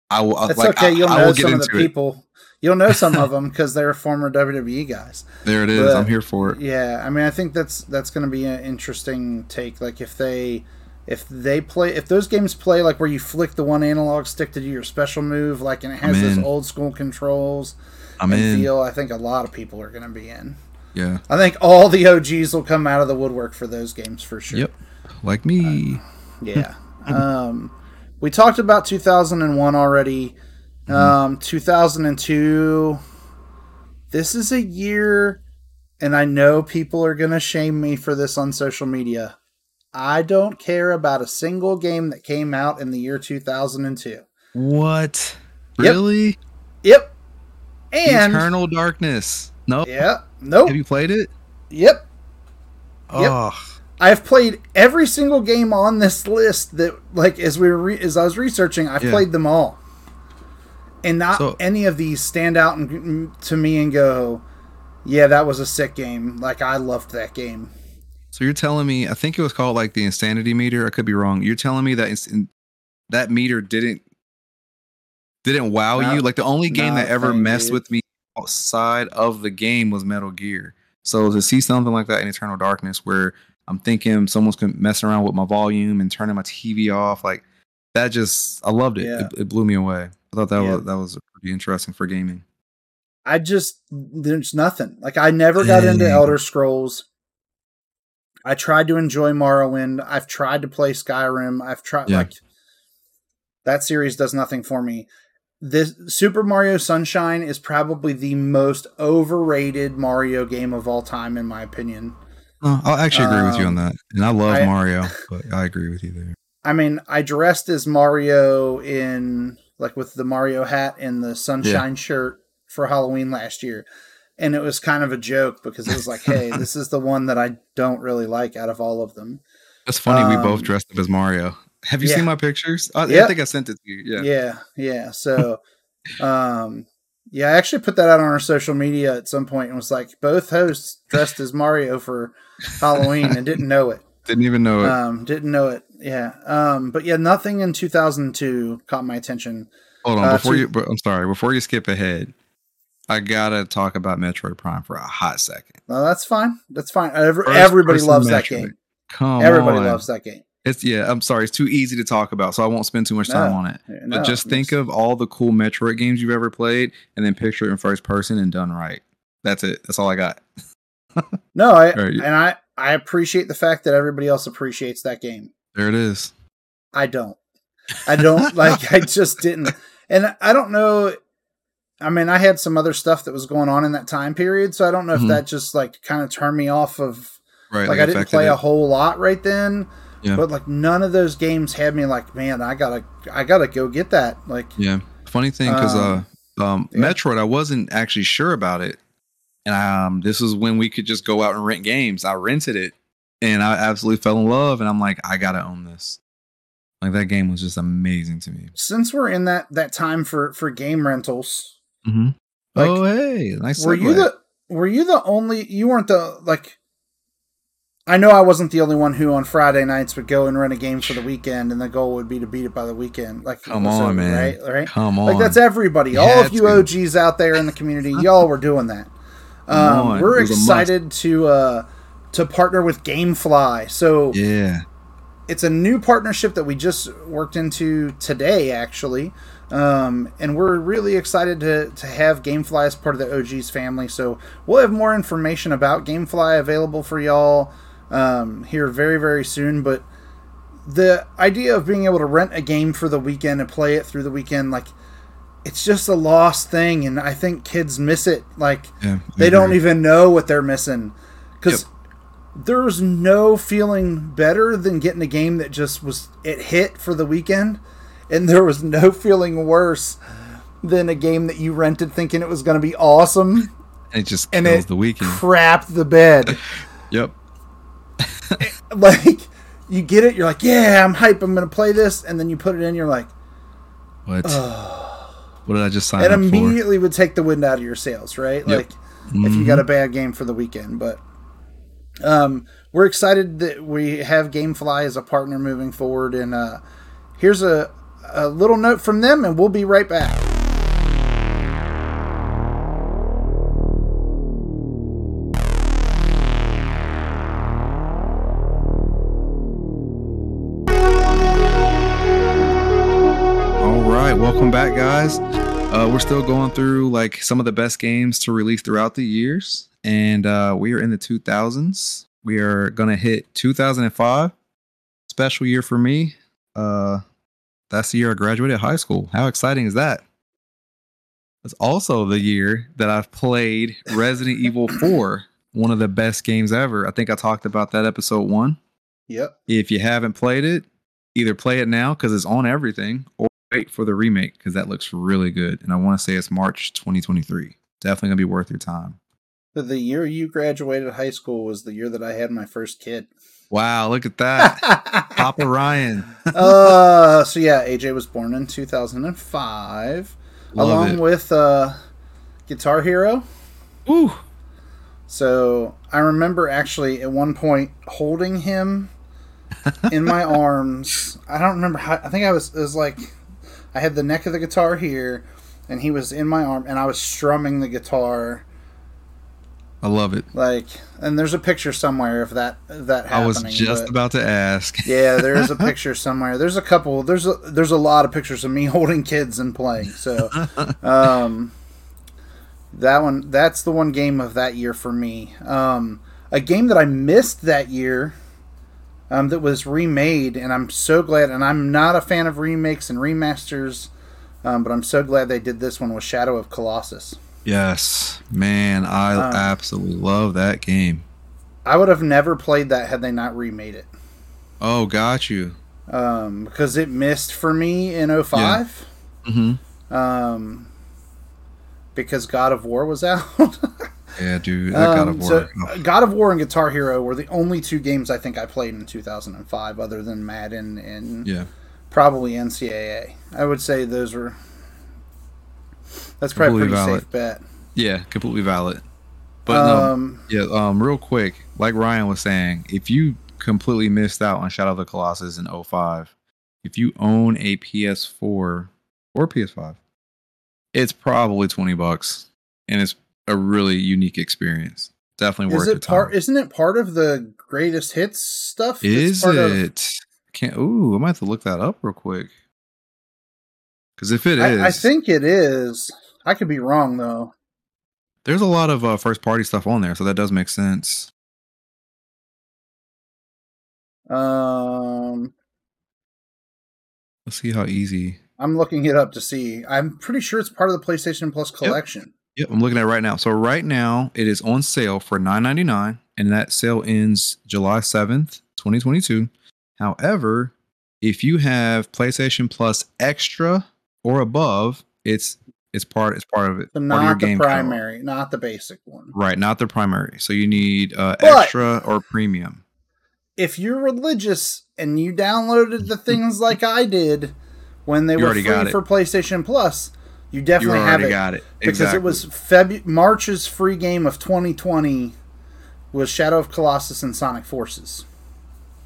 I will. It's like, okay. I, You'll I know get some of the it. people. You'll know some of *laughs* them because they're former WWE guys. There it is. but- I'm here for it. Yeah, I mean, I think that's that's going to be an interesting take. Like if they if they play if those games play like where you flick the one analog stick to do your special move, like and it has those old school controls I'm and in. feel, I think a lot of people are going to be in. Yeah. I think all the OGs will come out of the woodwork for those games for sure. Yep. Like me. Yeah. *laughs* um, we talked about 2001 already. Um, 2002. This is a year, and I know people are going to shame me for this on social media. I don't care about a single game that came out in the year 2002. What? Yep. Really? Yep. And Eternal Darkness. No. yeah, nope. Have you played it? Yep. Yep. Oh, I've played every single game on this list that, like, as we were re- as I was researching, I've Yeah. played them all, and not So- any of these stand out and, mm, to me and go, "Yeah, that was a sick game." Like I loved that game. so you're telling me? I think it was called like the insanity meter. I could be wrong. You're telling me that in, that meter didn't didn't wow No. you? Like the only game that ever messed dude. with me outside of the game was Metal Gear. So to see something like that in Eternal Darkness, where I'm thinking someone's messing around with my volume and turning my TV off, like that just I loved it. Yeah. It, it blew me away. I thought that Yeah. was that was pretty interesting for gaming. I just there's nothing. Like I never got into Elder Scrolls. I tried to enjoy Morrowind. I've tried to play Skyrim. I've tried Yeah. like that series does nothing for me. This Super Mario Sunshine is probably the most overrated Mario game of all time in my opinion. Oh, I'll actually agree with you on Um, that. And I love I- Mario, *laughs* but I agree with you there. I mean, I dressed as Mario in like with the Mario hat and the sunshine shirt for Halloween last year. And it was kind of a joke because it was like, hey, this *laughs* is the one that I don't really like out of all of them. That's funny. we both Um, dressed up as Mario. Have you yeah. seen my pictures? I, Yeah. I think I sent it to you. Yeah. Yeah, yeah. So um yeah, I actually put that out on our social media at some point and was like, both hosts dressed as Mario for Halloween and didn't know it. *laughs* Didn't even know it. Um, didn't know it. Yeah. Um, but yeah, nothing in 2002 caught my attention. Hold on, uh, before to- you. I'm sorry. Before you skip ahead, I gotta talk about Metroid Prime for a hot second. Well, that's fine. That's fine. Every, everybody loves that game. Come Everybody on. loves that game. It's yeah. I'm sorry. It's too easy to talk about, so I won't spend too much time No, on it. No, but just think of all the cool Metroid games you've ever played, and then picture it in first person and done right. That's it. That's all I got. *laughs* no, I Right. and I I appreciate the fact that everybody else appreciates that game. There it is. I don't. I don't *laughs* like. I just didn't, and I don't know. I mean, I had some other stuff that was going on in that time period, so I don't know if mm-hmm. that just like kind of turned me off of Right. like I didn't play a whole lot right then. Yeah. But like none of those games had me like, man, I gotta, I gotta go get that. Like, Yeah. Funny thing, because Um, uh, um, yeah. Metroid, I wasn't actually sure about it, and um, this was when we could just go out and rent games. I rented it, and I absolutely fell in love. And I'm like, I gotta own this. Like that game was just amazing to me. since we're in that that time for for game rentals, Mm-hmm. Like, oh hey, nice. were you the were you the only you weren't the like I know I wasn't the only one who on Friday nights would go and rent a game for the weekend and the goal would be to beat it by the weekend. Like Come on, man. Right? Right? Come on. Like that's everybody. You All of you to. OGs out there in the community, y'all were doing that. Um, we're It was a must. excited to uh to partner with GameFly. So Yeah. it's a new partnership that we just worked into today actually um, and we're really excited to, to have gamefly as part of the og's family so we'll have more information about gamefly available for y'all um, here very very soon but the idea of being able to rent a game for the weekend and play it through the weekend like it's just a lost thing and i think kids miss it like Yeah. They don't even know what they're missing because there's no feeling better than getting a game that just was it hit for the weekend and there was no feeling worse than a game that you rented thinking it was going to be awesome It just and kills it the weekend. Crap the bed *laughs* Yep. *laughs* like you get it you're like yeah i'm hype i'm going to play this and then you put it in you're like What? what did I just sign it up for? immediately would take the wind out of your sails right Yep. like if you got a bad game for the weekend. But um, we're excited that we have GameFly as a partner moving forward. And uh, here's a, a little note from them, and we'll be right back. We're still going through like some of the best games to release throughout the years, and uh, we are in the 2000s. We are gonna hit 2005. special year for me. Uh, that's the year I graduated high school. How exciting is that? It's also the year that I've played Resident *laughs* Evil 4, one of the best games ever. I think I talked about that episode one. Yep. If you haven't played it, either play it now because it's on everything, or wait for the remake because that looks really good. And I want to say it's March 2023. Definitely gonna be worth your time. The year you graduated high school was the year that I had my first kid. Wow, look at that, *laughs* Papa Ryan. uh, so yeah, AJ was born in 2005, Love along it. with uh, Guitar Hero. Ooh, So I remember actually at one point holding him in my *laughs* arms. I don't remember how. I think I was. It was like I had the neck of the guitar here, and he was in my arm, and I was strumming the guitar. I love it. Like, and there's a picture somewhere of that of that I was just about to ask. *laughs* yeah, there is a picture somewhere. There's a couple. There's a there's a lot of pictures of me *laughs* holding kids and playing. So, *laughs* um, that one that's the one game of that year for me. Um, a game that I missed that year, um, that was remade, and I'm so glad. And I'm not a fan of remakes and remasters, um, but I'm so glad they did this one with Shadow of Colossus. Yes, man, I Um, absolutely love that game. I would have never played that had they not remade it. Oh, got you. Um, because it missed for me in 05. hmm um, because God of War was *laughs* out. Yeah, dude, God Um, of War. so, Oh, God of War and Guitar Hero were the only two games I think I played in 2005, other than Madden and yeah, probably NCAA. I would say those were. That's probably a pretty valid. safe bet. yeah, completely valid. But no, um, Yeah, um, real quick, like Ryan was saying, if you completely missed out on Shadow of the Colossus in 05, if you own a PS4 or PS5, it's probably 20 bucks and it's a really unique experience. Definitely is worth it part? time. Isn't it part of the greatest hits stuff? Is part of- it? Can't. Ooh, I might have to look that up real quick. Because if it is, I, I think it is. I could be wrong though. there's a lot of uh, first party stuff on there, so that does make sense. Um, Let's see how easy. I'm looking it up to see. I'm pretty sure it's part of the PlayStation Plus collection. Yep, I'm looking at it right now. So right now it is on sale for $9.99, and that sale ends July 7th, 2022. However, if you have PlayStation Plus Extra or above, it's it's part it's part of it. So part of your not the game code. primary, not the basic one. Right, not the primary. So you need uh, But- extra or premium. If you're religious and you downloaded the things like I did when they You were free for PlayStation Plus, you You definitely have it got it. because Exactly. it was Febu- March's free game of 2020 was Shadow of Colossus and Sonic Forces.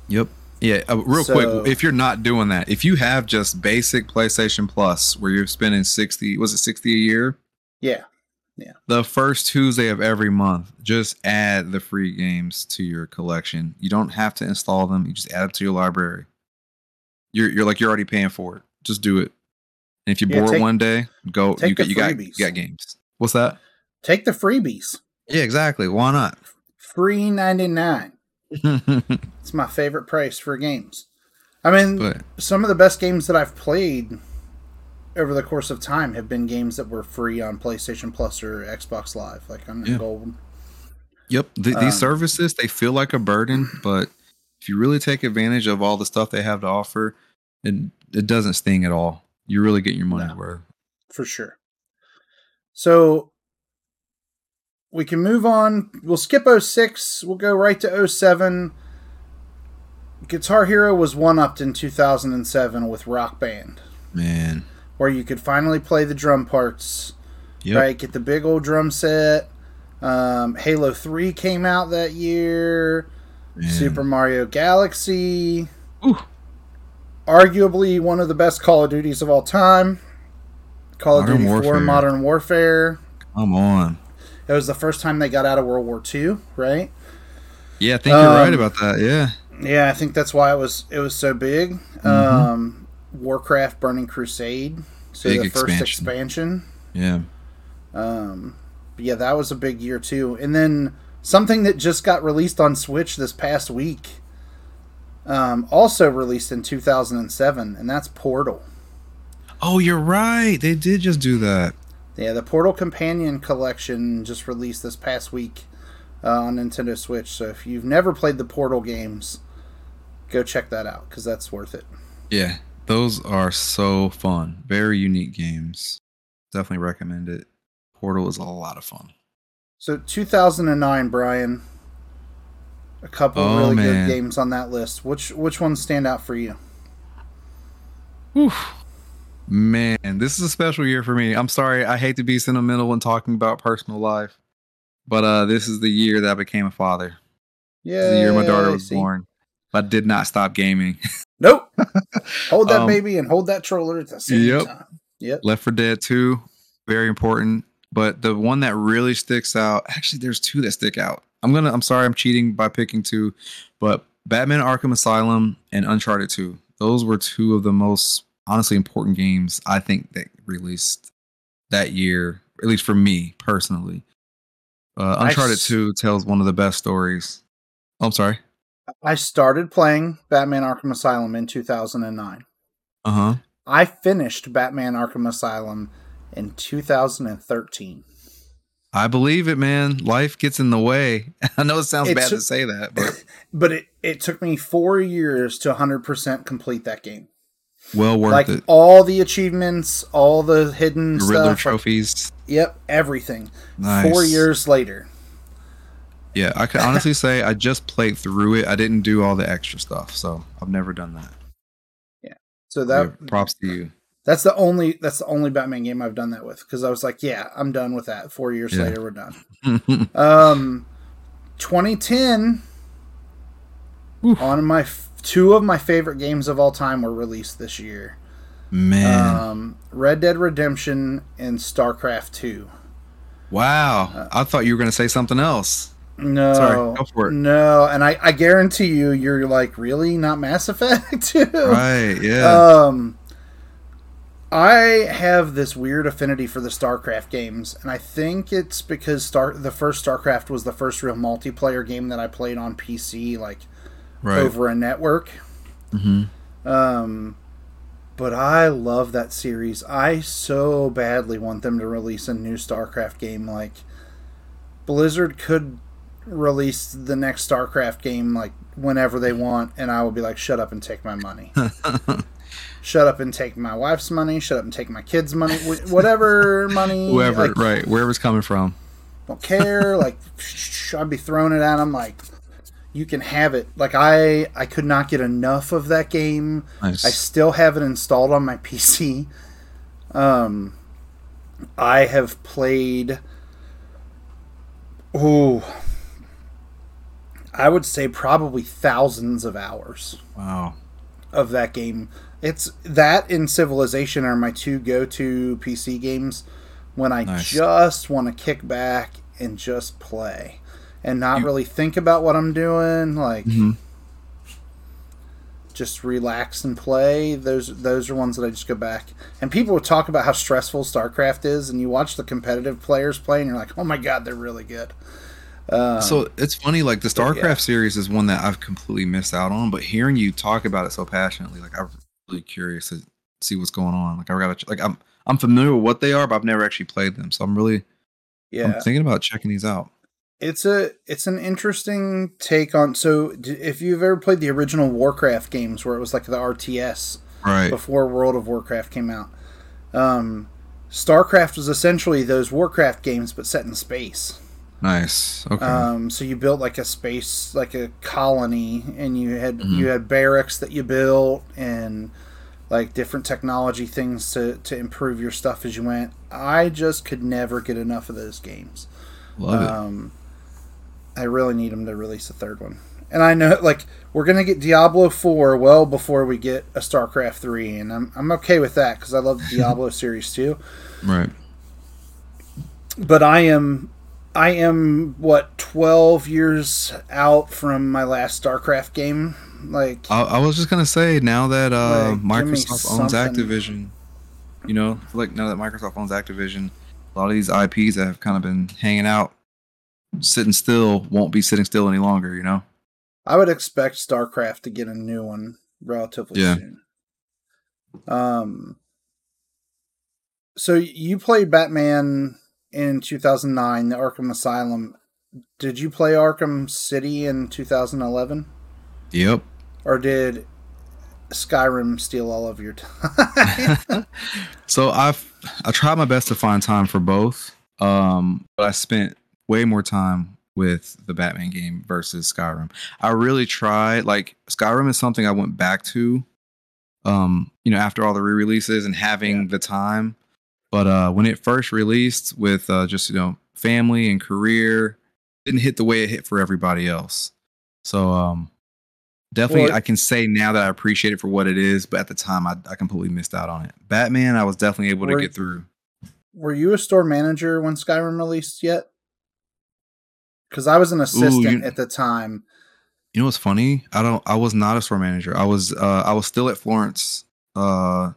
Yep. Yeah, uh, real So- quick, if you're not doing that, if you have just basic PlayStation Plus where you're spending 60, was it 60 a year? Yeah, Yeah. the first Tuesday of every month, just add the free games to your collection. You don't have to install them. You just add them to your library. You're you're like you're already paying for it. Just do it. And if you're Yeah, bored one day, go. You got you got you got games. What's that? take the freebies. Yeah, exactly. Why not? Free 99. *laughs* It's my favorite price for games. I mean, but some of the best games that I've played over the course of time have been games that were free on PlayStation Plus or Xbox Live, like on Yeah. Gold. Yep, th- Um, these services they feel like a burden, *clears throat* but if you really take advantage of all the stuff they have to offer, it it doesn't sting at all. You really getting your money's No. worth. for sure. So we can move on. We'll skip 06. We'll go right to 07. Guitar Hero was one upped in 2007 with Rock Band, Man, where you could finally play the drum parts, yep, right? Get the big old drum set. Um, Halo 3 came out that year. man. Super Mario Galaxy. Ooh. Arguably one of the best Call of Duties of all time. Call Modern of Duty 4 Modern Warfare. Come on. It was the first time they got out of World War II, right? Yeah, I think you're right Um, about that. Yeah, Yeah, I think that's why it was it was so big. Mm-hmm. Um, Warcraft Burning Crusade, so Big the first expansion. expansion. yeah. Um, but yeah, that was a big year too. And then something that just got released on Switch this past week. Um, also released in 2007, and that's Portal. Oh, you're right. They did just do that. Yeah, the Portal Companion Collection just released this past week uh, on Nintendo Switch. So if you've never played the Portal games, go check that out because that's worth it. Yeah, those are so fun. Very unique games. Definitely recommend it. Portal is a lot of fun. So 2009, Bryan. A couple Oh, really man. good games on that list. Which which ones stand out for you? Whew. Man, this is a special year for me. I'm sorry, I hate to be sentimental when talking about personal life, but uh, this is the year that I became a father. Yeah, the year my daughter was born. I did not stop gaming. *laughs* Nope. hold that Um, baby and hold that troller at the same Yep. time. Yep. Left 4 Dead 2, very important. But the one that really sticks out, actually, there's two that stick out. I'm gonna, I'm sorry, I'm cheating by picking two, but Batman Arkham Asylum and Uncharted 2. Those were two of the most honestly important games I think that released that year, at least for me personally. Uh, Uncharted s- 2 tells one of the best stories. Oh, I'm sorry. I started playing Batman Arkham Asylum in 2009. Uh huh. I finished Batman Arkham Asylum in 2013. I believe it, man. Life gets in the way. *laughs* I know it sounds It bad to say that, but *laughs* But it, it took me four years to 100% complete that game. well worth like it. all the achievements, all the hidden The Riddler stuff. like- trophies. yep, everything. Nice. Four years later. Yeah, I can honestly say I just played through it. I didn't do all the extra stuff, so I've never done that. Yeah. So that Yeah, props to you. That's the only that's the only Batman game I've done that with because I was like, yeah, I'm done with that. Four years Yeah. later, we're done. *laughs* Um, 2010. Oof. On my f- two of my favorite games of all time were released this year. Man, Um, Red Dead Redemption and StarCraft Two. wow! I thought you were gonna say something else. No, Sorry, go for it. no, and I, I guarantee you, you're like, really not Mass Effect *laughs* Two. Right? Yeah. Um, I have this weird affinity for the StarCraft games, and I think it's because Star the first StarCraft was the first real multiplayer game that I played on PC, like right. over a network. hmm Um, but I love that series. I so badly want them to release a new StarCraft game. Like Blizzard could release the next StarCraft game like whenever they want, and I will be like, "Shut up and take my money. *laughs* shut up and take my wife's money. Shut up and take my kids' money. Whatever *laughs* money. Whoever, like, right? Wherever's coming from. don't care. Like *laughs* I'd be throwing it at them. Like you can have it. Like I I could not get enough of that game. Nice. I still have it installed on my *laughs* PC. Um, I have played. Oh, I would say probably thousands of hours wow. of that game. It's that and Civilization are my two go-to PC games when I Nice. just want to kick back and just play and not You- really think about what I'm doing. Like hmm just relax and play. Those those are ones that I just go back. And people would talk about how stressful StarCraft is, and you watch the competitive players play, and you're like, oh my god, they're really good. Um, So it's funny, like the StarCraft yeah. series is one that I've completely missed out on, but hearing you talk about it so passionately, like I'm really curious to see what's going on. Like I gotta like I'm I'm familiar with what they are, but I've never actually played them, so I'm really yeah, I'm thinking about checking these out. it's a it's an interesting take on. So if you've ever played the original Warcraft games, where it was like the RTS Right. before World of Warcraft came out, um, StarCraft was essentially those Warcraft games, but set in space. Nice. Okay. Um, so you built like a space, like a colony, and you had Mhm. you had barracks that you built, and like different technology things to to improve your stuff as you went. I just could never get enough of those games. Love it. Um, I really need them to release a third one, and I know like we're gonna get Diablo four well before we get a StarCraft three, and I'm I'm okay with that because I love the *laughs* Diablo series too Right. but I am I am what 12 years out from my last StarCraft game. Like I, I was just gonna say now that uh, Like, Microsoft owns. Activision, you know, like now that Microsoft owns Activision, a lot of these IPs that have kind of been hanging out, sitting still, won't be sitting still any longer. You know. I would expect StarCraft to get a new one relatively Yeah. soon. Um. So you played Batman in 2009, the Arkham Asylum. Did you play Arkham City in 2011, Yep. or did Skyrim steal all of your time? *laughs* *laughs* So I've I tried my best to find time for both. Um, but I spent way more time with the Batman game versus Skyrim. I really tried. Like Skyrim is something I went back to. Um, you know, after all the re-releases and having the time. But uh when it first released with uh just you know family and career, didn't hit the way it hit for everybody else. So um definitely Well, I can say now that I appreciate it for what it is, but at the time I, I completely missed out on it. Batman, I was definitely able to get through. Were you a store manager when Skyrim released yet? Because I was an assistant you- at the time. You know what's funny? I don't I was not a store manager. I was uh I was still at Florence uh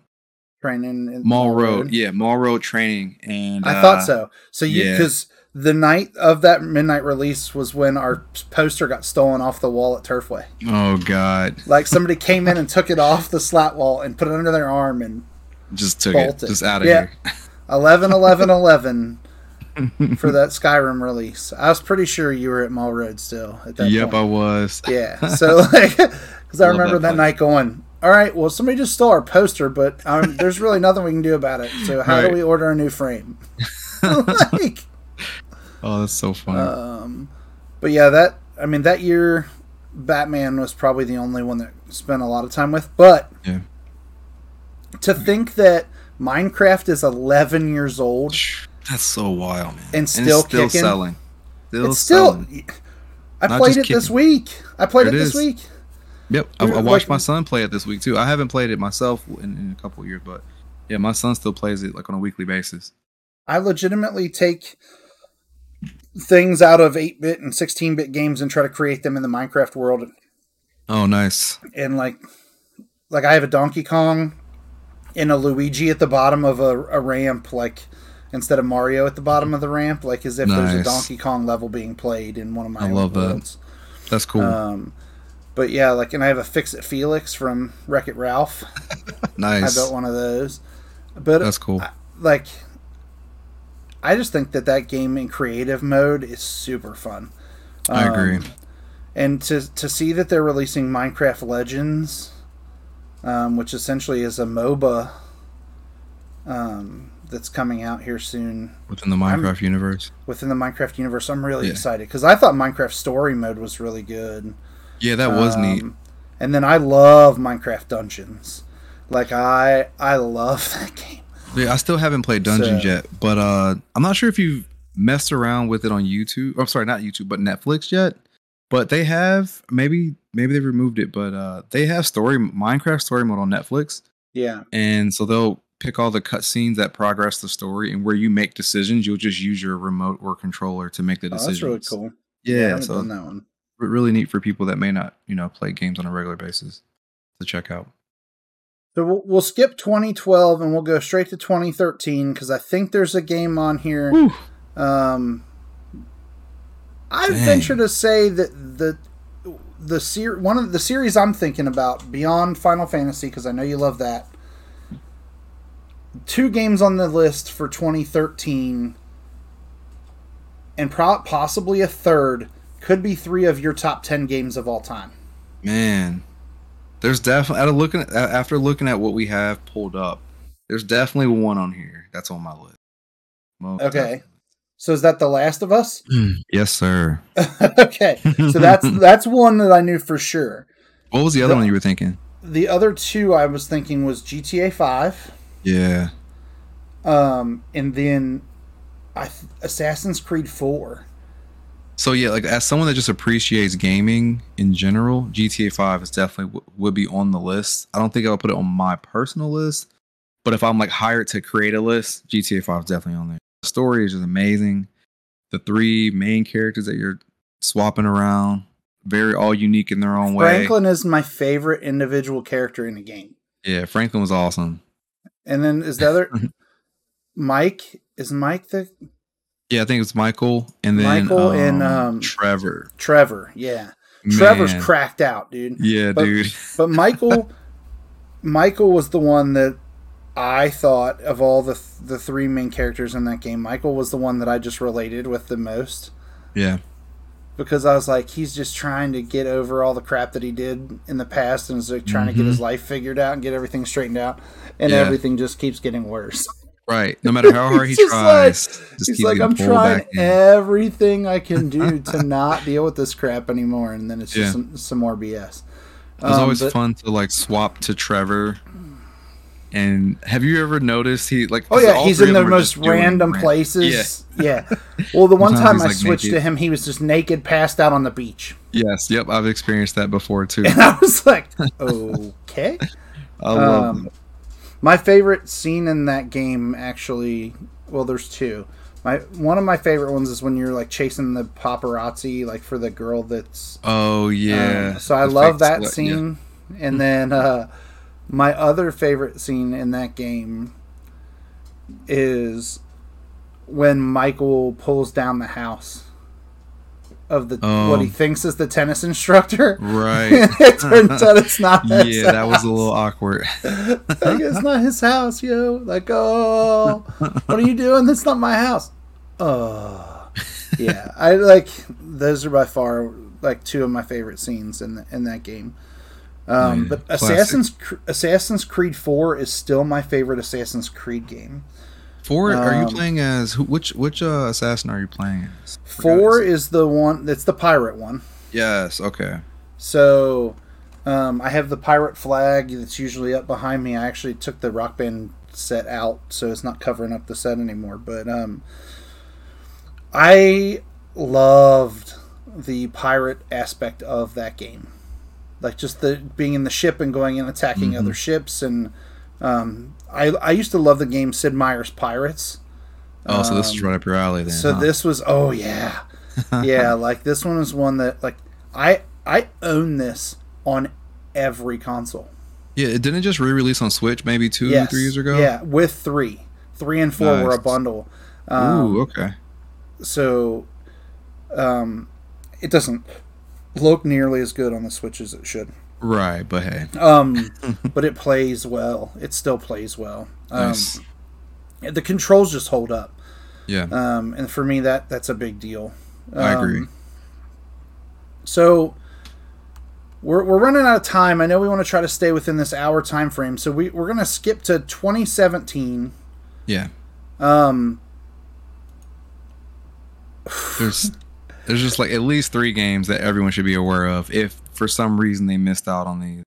Training in Mall Road. Yeah, Mall Road training and I uh, thought so. So you yeah. because the night of that midnight release was when our poster got stolen off the wall at Turfway. Oh god. Like somebody *laughs* came in and took it off the slat wall and put it under their arm and Just took Bolted. it. Just out of Yeah. here. *laughs* 11 11 11 *laughs* for that Skyrim release. I was pretty sure you were at Mall Road still at that yep, I was. Yeah. So like cuz I remember that that, night going, "All right, well somebody just stole our poster, but um, *laughs* there's really nothing we can do about it. So how Right. do we order a new frame?" *laughs* like Oh, that's so funny. Um, but yeah, that I mean that year, Batman was probably the only one that spent a lot of time with. But Yeah. to think that Minecraft is 11 years old, that's so wild, man. and still it's still kicking. selling. Still it's still. selling. I Not played it this week. I played It it, this is. week. Yep, I, I watched like- my son play it this week too. I haven't played it myself in, in a couple of years, but yeah, my son still plays it like on a weekly basis. I legitimately take things out of 8-bit and 16-bit games and try to create them in the Minecraft world. Oh, nice. and like like I have a Donkey Kong and a Luigi at the bottom of a, a ramp, like instead of Mario at the bottom of the ramp, like as if there's a Donkey Kong level being played in one of my I love that. That's cool. Um, but yeah, like and I have a Fix It Felix from Wreck It Ralph. *laughs* nice. I built one of those. But That's cool. like I just think that that game in creative mode is super fun. I agree. Um, and to to see that they're releasing Minecraft Legends, um, which essentially is a MOBA um, that's coming out here soon Within the Minecraft universe. within the Minecraft universe, I'm really Yeah. excited because I thought Minecraft Story Mode was really good. Yeah, that was neat. Um, And then I love Minecraft Dungeons. Like I I love *laughs* that game. Yeah, I still haven't played Dungeons So- yet, but uh I'm not sure if you've messed around with it on YouTube. I'm sorry, not YouTube, but Netflix yet. But they have maybe maybe they removed it, but uh they have story Minecraft story mode on Netflix. Yeah. And so they'll pick all the cutscenes that progress the story and where you make decisions, you'll just use your remote or controller to make the Oh, that's really cool. Yeah, haven't so done that one. Re- really neat for people that may not, you know, play games on a regular basis to check out. So we'll, we'll skip 2012 and we'll go straight to 2013 because I think there's a game on here. Whew. Um, I Dang. venture to say that the the ser- one of the series I'm thinking about beyond Final Fantasy because I know you love that. Two games on the list for 2013, and pro- possibly a third could be three of your top 10 games of all time. Man, there's definitely after looking at, after looking at what we have pulled up, there's definitely one on here that's on my list. Most Okay. So is that The Last of Us? definitely. yes, sir. *laughs* okay. So that's *laughs* that's one that I knew for sure. what was the other the- one you were thinking? The other two I was thinking was GTA 5 Yeah, um and then I th- Assassin's Creed 4. So yeah, like as someone that just appreciates gaming in general, GTA 5 is definitely w- would be on the list. I don't think I would put it on my personal list, but if I'm like hired to create a list, GTA 5 is definitely on there. The story is just amazing. The three main characters that you're swapping around, very all unique in their own way. Franklin is my favorite individual character in the game. Yeah, Franklin was awesome. And then is the other *laughs* Mike is Mike the Yeah, I think it's Michael and then Michael um, and, um, Trevor. Trevor, yeah. Trevor's cracked out, dude. Yeah, But- dude. But Michael, *laughs* Michael was the one that I thought of all the the three main characters in that game. Michael was the one that I just related with the most Yeah. because I was like, he's just trying to get over all the crap that he did in the past and is like trying to get his life figured out and get everything straightened out, and Yeah. everything just keeps getting worse. *laughs* Right. No matter how hard he *laughs* tries, just He's like, I'm trying everything I can do to *laughs* not deal with this crap anymore, and then it's just Yeah. some, some more BS. It was Um, always but- fun to like swap to Trevor. And have you ever noticed he like? Oh yeah, he's in the most random ran- places. Yeah. *laughs* Well, the one time I like, switched to him, he was just naked, passed out on the beach, Yes. Yep. I've experienced that before too. and I was like, okay. I love Um. My favorite scene in that game, actually, well, there's two. My one of my favorite ones is when you're like chasing the paparazzi, like for the girl that's Oh yeah. Um, so I The love that slut, yeah. scene. And then uh, my other favorite scene in that game is when Michael pulls down the house of the Oh. what he thinks is the tennis instructor. Right. it turns out it's not. his yeah, that was a little awkward. *laughs* like it's not his house, yo. Like, oh, what are you doing? That's not my house. Oh, yeah. I like those are by far like two of my favorite scenes in the, in that game. Um, Yeah, but. Assassin's Assassin's Creed Four is still my favorite Assassin's Creed game. Four? are you Um, playing as who, which which uh, assassin are you playing as? Four is the one that's the pirate one. Yes. Okay. So um, I have the pirate flag that's usually up behind me. I actually took the rock band set out, so it's not covering up the set anymore. But um, I loved the pirate aspect of that game, like just the being in the ship and going and attacking Mhm. other ships. And um, I I used to love the game Sid Meier's Pirates. Oh, so this is Um, right up your alley then. So huh? this was oh yeah, *laughs* yeah. Like this one is one that like I I own this on every console. Yeah, it didn't just re-release on Switch maybe two, Yes. three years ago. Yeah, with three, three and four were a bundle. Um, Ooh, okay. So, um, it doesn't look nearly as good on the Switch as it should. Right, but hey, Um, *laughs* but it plays well. It still plays well. Um, nice. The controls just hold up. Yeah, um, and for me that that's a big deal. I agree. Um, So we're, we're running out of time. I know we want to try to stay within this hour time frame, so we we're gonna skip to 2017. yeah. Um, There's there's just like at least three games that everyone should be aware of if for some reason they missed out on these.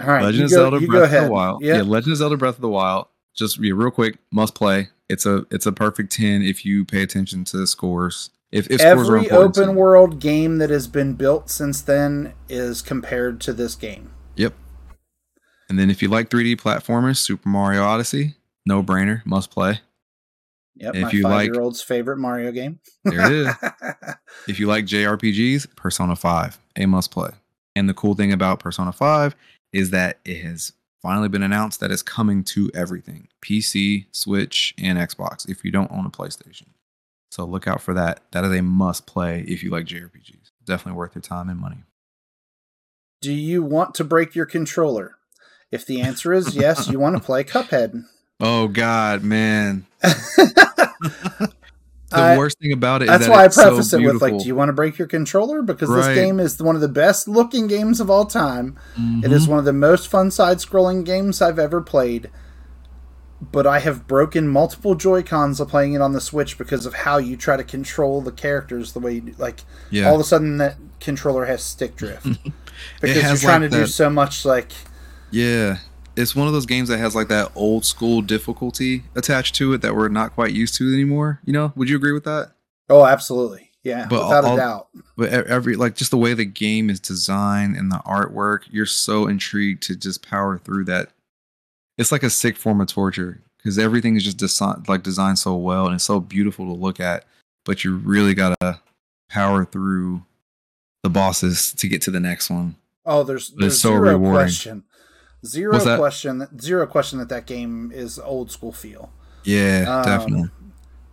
all right, Legend of go, Zelda Breath of the Wild. Yeah. Yeah, Legend of Zelda Breath of the Wild. Just be real quick, must play. It's a it's a perfect ten if you pay attention to the scores. If, if scores are Every open world game that has been built since then is compared to this game. Yep. And then if you like 3D platformers, Super Mario Odyssey, no brainer, must play. Yep, If my you like- five year old's favorite Mario game. There it is. *laughs* If you like JRPGs, Persona 5, a must play. And the cool thing about Persona 5 is that it has finally been announced that it's coming to everything PC, Switch, and Xbox if you don't own a PlayStation. So look out for that. That is a must play if you like JRPGs. Definitely worth your time and money. Do you want to break your controller? If the answer is yes, you want to *laughs* play Cuphead. Oh, God, man. *laughs* The I- worst thing about it That's that why I it's so preface it with like, "Do you want to break your controller?" Because this game is one of the best looking games of all time. It is Mhm. one of the most fun side scrolling games I've ever played. But I have broken multiple Joy Cons of playing it on the Switch because of how you try to control the characters the way you do. like yeah. all of a sudden that controller has stick drift *laughs* because you're trying like, to do so much like Yeah. It's one of those games that has like that old school difficulty attached to it that we're not quite used to anymore. You know, would you agree with that? oh absolutely yeah But without all- a doubt But every like just the way the game is designed and the artwork, you're so intrigued to just power through that. It's like a sick form of torture because everything is just designed like designed so well and it's so beautiful to look at. But you really gotta power through the bosses to get to the next one. Oh, there's, It's there's so zero rewarding. question. Zero that? question. Zero question that that game is old school feel. Yeah, Um, definitely.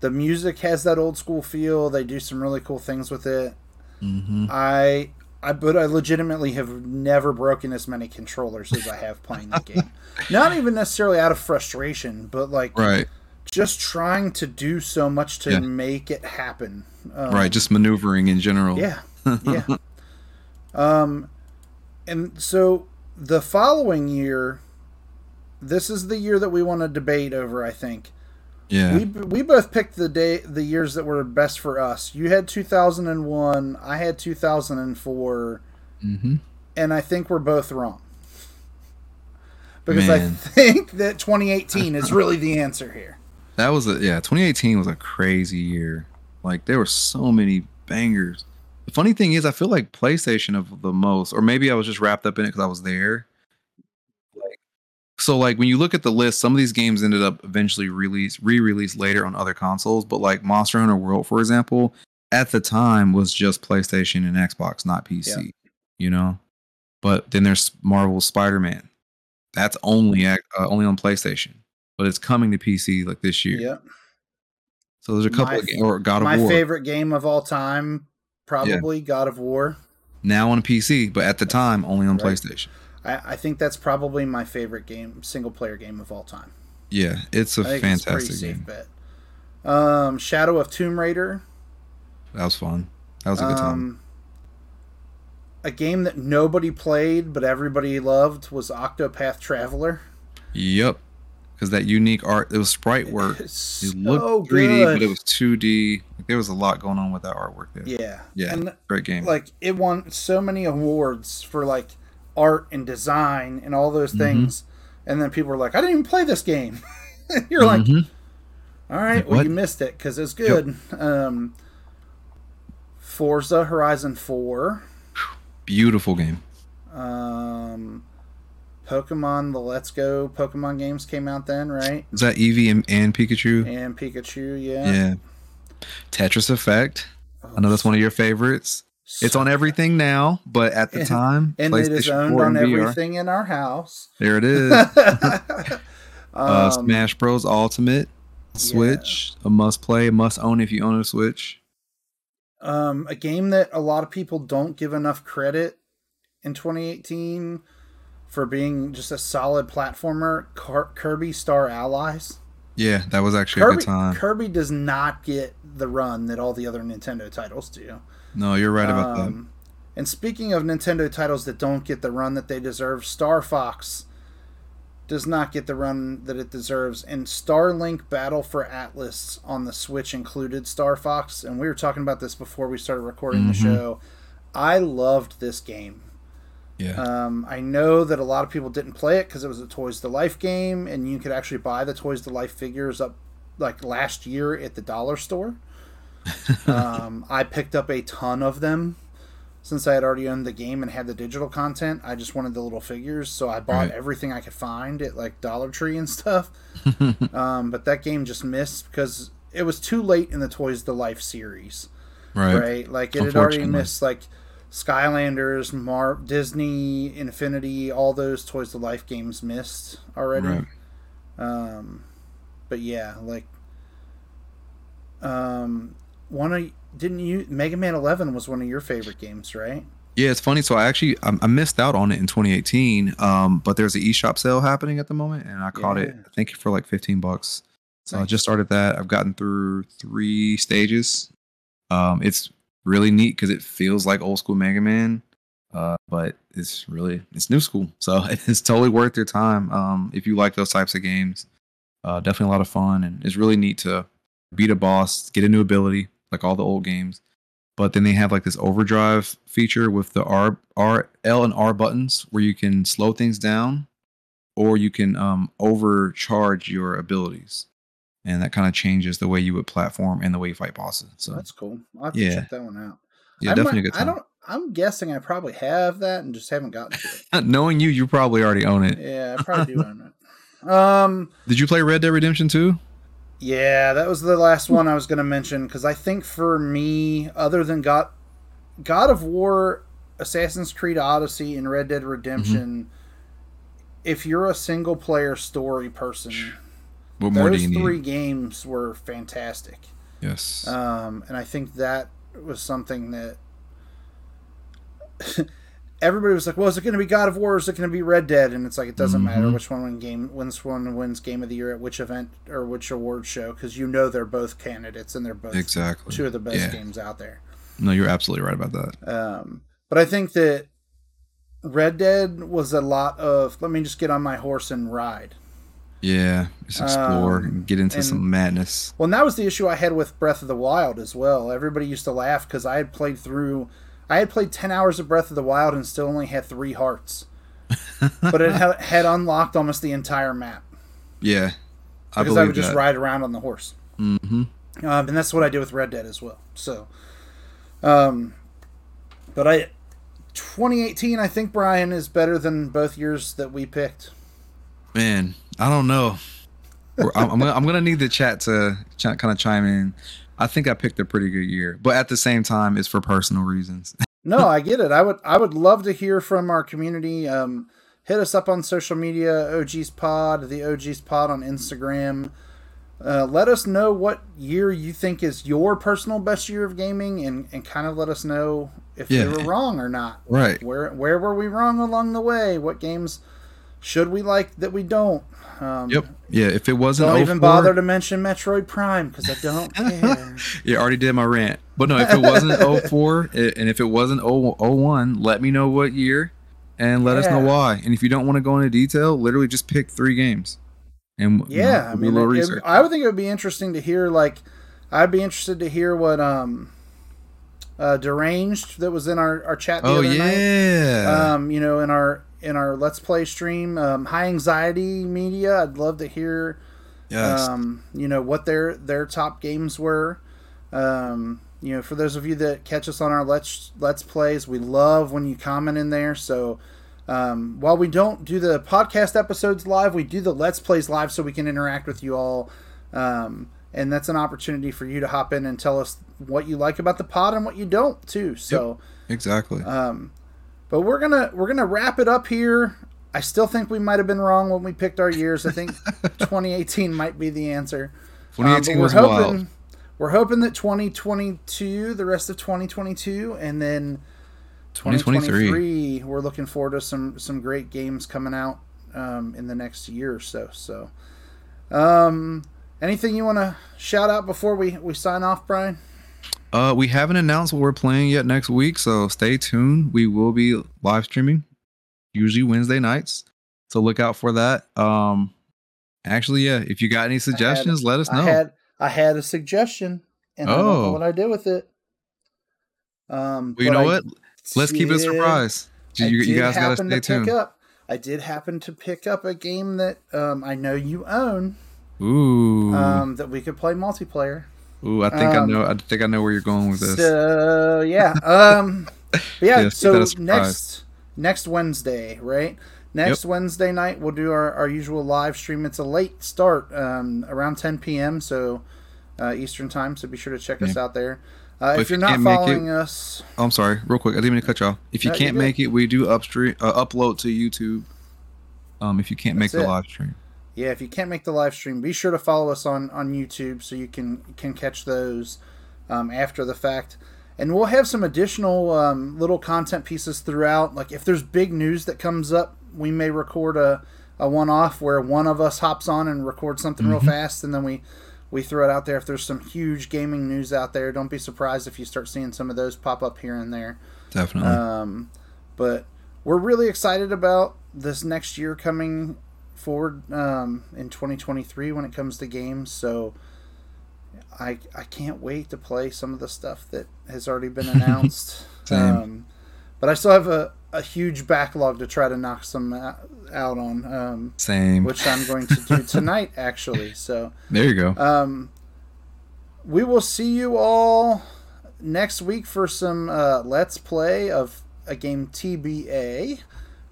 The music has that old school feel. They do some really cool things with it. hmm I I but I legitimately have never broken as many controllers as I have playing the game. *laughs* Not even necessarily out of frustration, but like Right. just trying to do so much to Yeah. make it happen. Um, right. Just maneuvering in general. yeah, yeah. *laughs* um, and so the following year, this is the year that we want to debate over. I think Yeah. we we both picked the day the years that were best for us. You had two thousand and one. I had two thousand and four, mm-hmm. and I think we're both wrong. Because I think that 2018 is really the answer here. That was a yeah. 2018 was a crazy year. Like there were so many bangers. The funny thing is, I feel like PlayStation of the most, or maybe I was just wrapped up in it because I was there. Like, so like when you look at the list, some of these games ended up eventually release re-released later on other consoles. But like Monster Hunter World, for example, at the time was just PlayStation and Xbox, not PC. You know. But then there's Marvel Spider-Man. That's only at, uh, only on PlayStation, but it's coming to PC like this year. Yeah. So there's a couple My of ga- or God of My War favorite game of all time, probably God of War. now on PC, but at the time only on Right. PlayStation. I, I think that's probably my favorite game, single player game of all time. Yeah, it's a I think it's a pretty fantastic safe game. bet. Um, Shadow of Tomb Raider. That was fun. That was a good time. Um, a game that nobody played but everybody loved was Octopath Traveler. Yep, because that unique art, it was sprite work. It so looked 3D, good. but it was 2D. Like, there was a lot going on with that artwork there. yeah, Yeah. and Great game. like it won so many awards for like art and design and all those Mhm. things. And then people were like, "I didn't even play this game." *laughs* You're like, Mhm. "All right, Like, well, you missed it because it's good." Um, Forza Horizon Four, beautiful game. um, Pokemon the Let's Go Pokemon games came out then, right? Is that Eevee and, and Pikachu? And Pikachu, yeah. Yeah. Tetris Effect. I know that's one of your favorites. It's on everything now, but at the And- time, and it is owned on everything in our house. There it is. *laughs* *laughs* uh, um, Smash Bros. Ultimate, Switch, a must play, a must own if you own a Switch. um, a game that a lot of people don't give enough credit in 2018 for being just a solid platformer. Kirby Star Allies. Yeah, that was actually a good time. Kirby does not get the run that all the other Nintendo titles do. No, you're right about that. Um, And speaking of Nintendo titles that don't get the run that they deserve, Star Fox does not get the run that it deserves. And Starlink Battle for Atlas on the Switch included Star Fox. And we were talking about this before we started recording the Mhm. show. I loved this game. Yeah. Um, I know that a lot of people didn't play it because it was a Toys to Life game, and you could actually buy the Toys to Life figures up like last year at the dollar store. *laughs* um, I picked up a ton of them since I had already owned the game and had the digital content. I just wanted the little figures, so I bought Right. everything I could find at like Dollar Tree and stuff. *laughs* um, but that game just missed because it was too late in the Toys to Life series right. right? Like it had already missed like Skylanders, Mar Disney, Infinity, all those Toys to Life games missed already. Right. Um, but yeah, like um, one of didn't you Mega Man Eleven was one of your favorite games, right? Yeah, it's funny. So I actually I, I missed out on it in 2018. Um, but there's an eShop sale happening at the moment, and I caught it. Yeah. I think for like 15 bucks. So I just started that. I've gotten through three stages. Um, it's really neat because it feels like old school Mega Man, uh, but it's really it's new school. So *laughs* it's totally worth your time. Um, if you like those types of games, uh, definitely a lot of fun, and it's really neat to beat a boss, get a new ability like all the old games. But then they have like this overdrive feature with the R, R, L, and R buttons where you can slow things down, or you can um, overcharge your abilities, and that kind of changes the way you would platform and the way you fight bosses. So That's cool. I'll have to Yeah. check that one out. yeah, I definitely a might- good time. I don't. I'm guessing I probably have that and just haven't gotten to it. *laughs* Knowing you, you probably already own it. yeah, I probably do own it. *laughs* Um. Did you play Red Dead Redemption 2? Yeah, that was the last one I was going to mention because I think for me, other than God, God of War, Assassin's Creed Odyssey, and Red Dead Redemption, if you're a single player story person, What more do those you need? three games were fantastic. Yes. Um, and I think that was something that *laughs* everybody was like, "Well, is it going to be God of War? Or is it going to be Red Dead?" And it's like it doesn't matter Mhm. which one wins game wins one wins Game of the Year at which event or which award show because you know they're both candidates and they're both Exactly. two of the best Yeah. games out there. No, you're absolutely right about that. Um, but I think that Red Dead was a lot of let me just get on my horse and ride. Yeah, just explore Um, and get into and- some madness. Well, and that was the issue I had with Breath of the Wild as well. Everybody used to laugh because I had played through, I had played ten hours of Breath of the Wild and still only had three hearts, *laughs* but it had, had unlocked almost the entire map Yeah, I because I, would just ride around on the horse. hmm Um, and that's what I did with Red Dead as well. So, um, but I, 2018, I think Bryan is better than both years that we picked. Man, I don't know. I'm, I'm, gonna, I'm gonna need the chat to ch- kind of chime in. I think I picked a pretty good year, but at the same time, it's for personal reasons. *laughs* No, I get it. I would I would love to hear from our community. Um, hit us up on social media, OG's Pod, the OG's Pod on Instagram. Uh, let us know what year you think is your personal best year of gaming, and, and kind of let us know if Yeah. we were wrong or not. right. Where where were we wrong along the way? What games should we like that we don't? Um, Yep. Yeah. If it wasn't Don't even bother to mention Metroid Prime because I don't *laughs* care. Yeah, I already did my rant. But no, if it wasn't *laughs* 04 i- and if it wasn't 0- 01, let me know what year and let us know why. And if you don't want to go into detail, literally just pick three games. And you know, Yeah, I mean, it- it-. I would think it would be interesting to hear. Like, I'd be interested to hear what um, uh, deranged that was in our, our chat the oh other night. yeah. Um, you know, in our in our Let's Play stream, um, high anxiety media. I'd love to hear. yes. Um, you know what their their top games were. Um, you know, for those of you that catch us on our let's let's plays, we love when you comment in there. So. Um, while we don't do the podcast episodes live, we do the Let's Plays live so we can interact with you all. Um, and that's an opportunity for you to hop in and tell us what you like about the pod and what you don't too. So, exactly. um, but we're gonna we're gonna wrap it up here. I still think we might have been wrong when we picked our years. I think *laughs* 2018 might be the answer. Um, 2018 we're was hoping wild. we're hoping that 2022, the rest of 2022, and then 2023. 2023, we're looking forward to some some great games coming out um, in the next year or so. So, um, anything you want to shout out before we we sign off, Bryan? Uh, we haven't announced what we're playing yet next week, so stay tuned. We will be live streaming, usually Wednesday nights. So look out for that. Um, actually, yeah, if you got any suggestions, let us know. I had I had a suggestion, and I don't know Oh. what I did with it. Um, well, you know I what? Let's keep it a surprise. You, you guys gotta stay to tuned. pick up. I did happen to pick up a game that um, I know you own Ooh, um, that we could play multiplayer. Ooh, I think I um, know. I think I know where you're going with this. So yeah, um, but yeah. *laughs* So that is surprise. next next Wednesday, right? Next Wednesday night, we'll do our, our usual live stream. It's a late start, um, around 10 p.m. So uh, Eastern time. So be sure to check us out there. Uh, if if you're not can't it- following us, Oh, I'm sorry, real quick. I didn't mean to cut y'all. If you No, can't make it, we do upstream uh, upload to YouTube. Um, if you can't make the it. live stream. Yeah, if you can't make the live stream, be sure to follow us on on YouTube so you can can catch those um, after the fact. And we'll have some additional um, little content pieces throughout. Like if there's big news that comes up, we may record a, a one off where one of us hops on and records something real Mhm. fast, and then we we throw it out there. If there's some huge gaming news out there, don't be surprised if you start seeing some of those pop up here and there. Definitely. Um, but we're really excited about this next year coming forward um, in 2023 when it comes to games. So I I can't wait to play some of the stuff that has already been *laughs* announced. Same. um, but I still have a, a huge backlog to try to knock some uh, out on, um, Same. which I'm going to do *laughs* tonight actually. So. there you go. Um, we will see you all next week for some uh, Let's Play of a game TBA.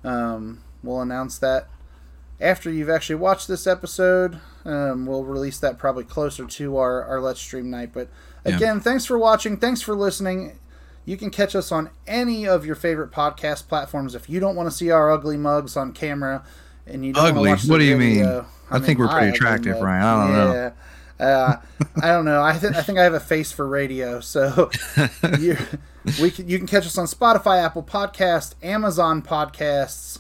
Um, we'll announce that after you've actually watched this episode. Um, we'll release that probably closer to our, our Let's Stream night. But Yeah. again, thanks for watching. Thanks for listening. You can catch us on any of your favorite podcast platforms. If you don't want to see our ugly mugs on camera and you don't Ugly? watch the What do you mean? video- I think we're pretty attractive. Bryan. I don't know. yeah. Uh, I don't know. I, th- I think I have a face for radio. So *laughs* you, we can, you can catch us on Spotify, Apple Podcast, Amazon Podcasts.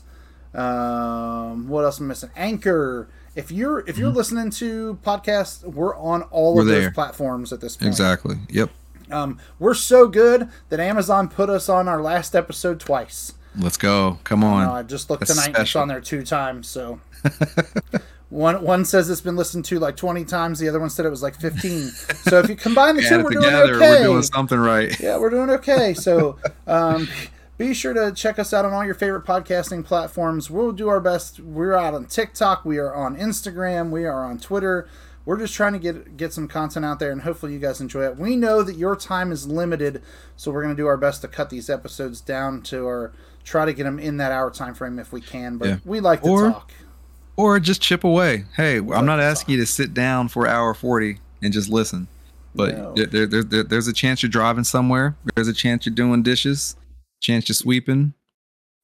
Um, what else am I missing? Anchor. If you're if you're mm-hmm. listening to podcasts, we're on all we're of there. those platforms at this point. Exactly. Yep. Um, we're so good that Amazon put us on our last episode twice. Let's go. Come on. I, I just looked That's tonight special. and it's on there two times. So *laughs* one one says it's been listened to like 20 times. The other one said it was like 15. so if you combine the two, we're together, doing okay. We're doing something right. Yeah, we're doing okay. So *laughs* um, be sure to check us out on all your favorite podcasting platforms. We'll do our best. We're out on TikTok. We are on Instagram. We are on Twitter. We're just trying to get get some content out there, and hopefully you guys enjoy it. We know that your time is limited, so we're going to do our best to cut these episodes down to our try to get them in that hour time frame if we can. But yeah. we like to or, talk. Or just chip away. Hey, I'm not asking you to sit down for hour forty and just listen. But no. there, there, there, there's a chance you're driving somewhere. There's a chance you're doing dishes. Chance you're sweeping,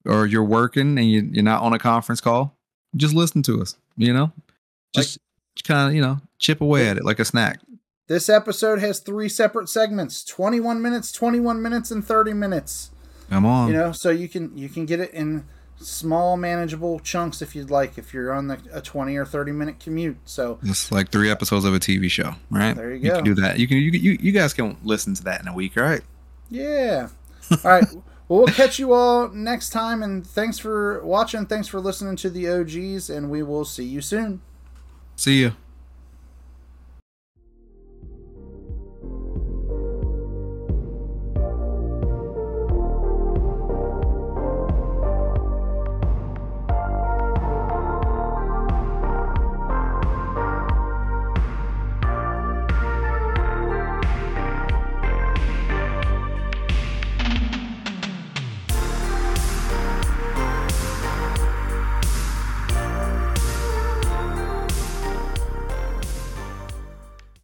or you're working and you, you're not on a conference call. Just listen to us. You know, just like, kind of you know chip away at it like a snack. This episode has three separate segments: 21 minutes, 21 minutes, and 30 minutes. Come on. You know, so you can you can get it in small manageable chunks if you'd like if you're on the, a 20 or 30 minute commute so it's like three episodes of a tv show right there you go you can do that you can you, you, you guys can listen to that in a week right yeah all right *laughs* well we'll catch you all next time and thanks for watching. Thanks for listening to the og's and we will see you soon. See you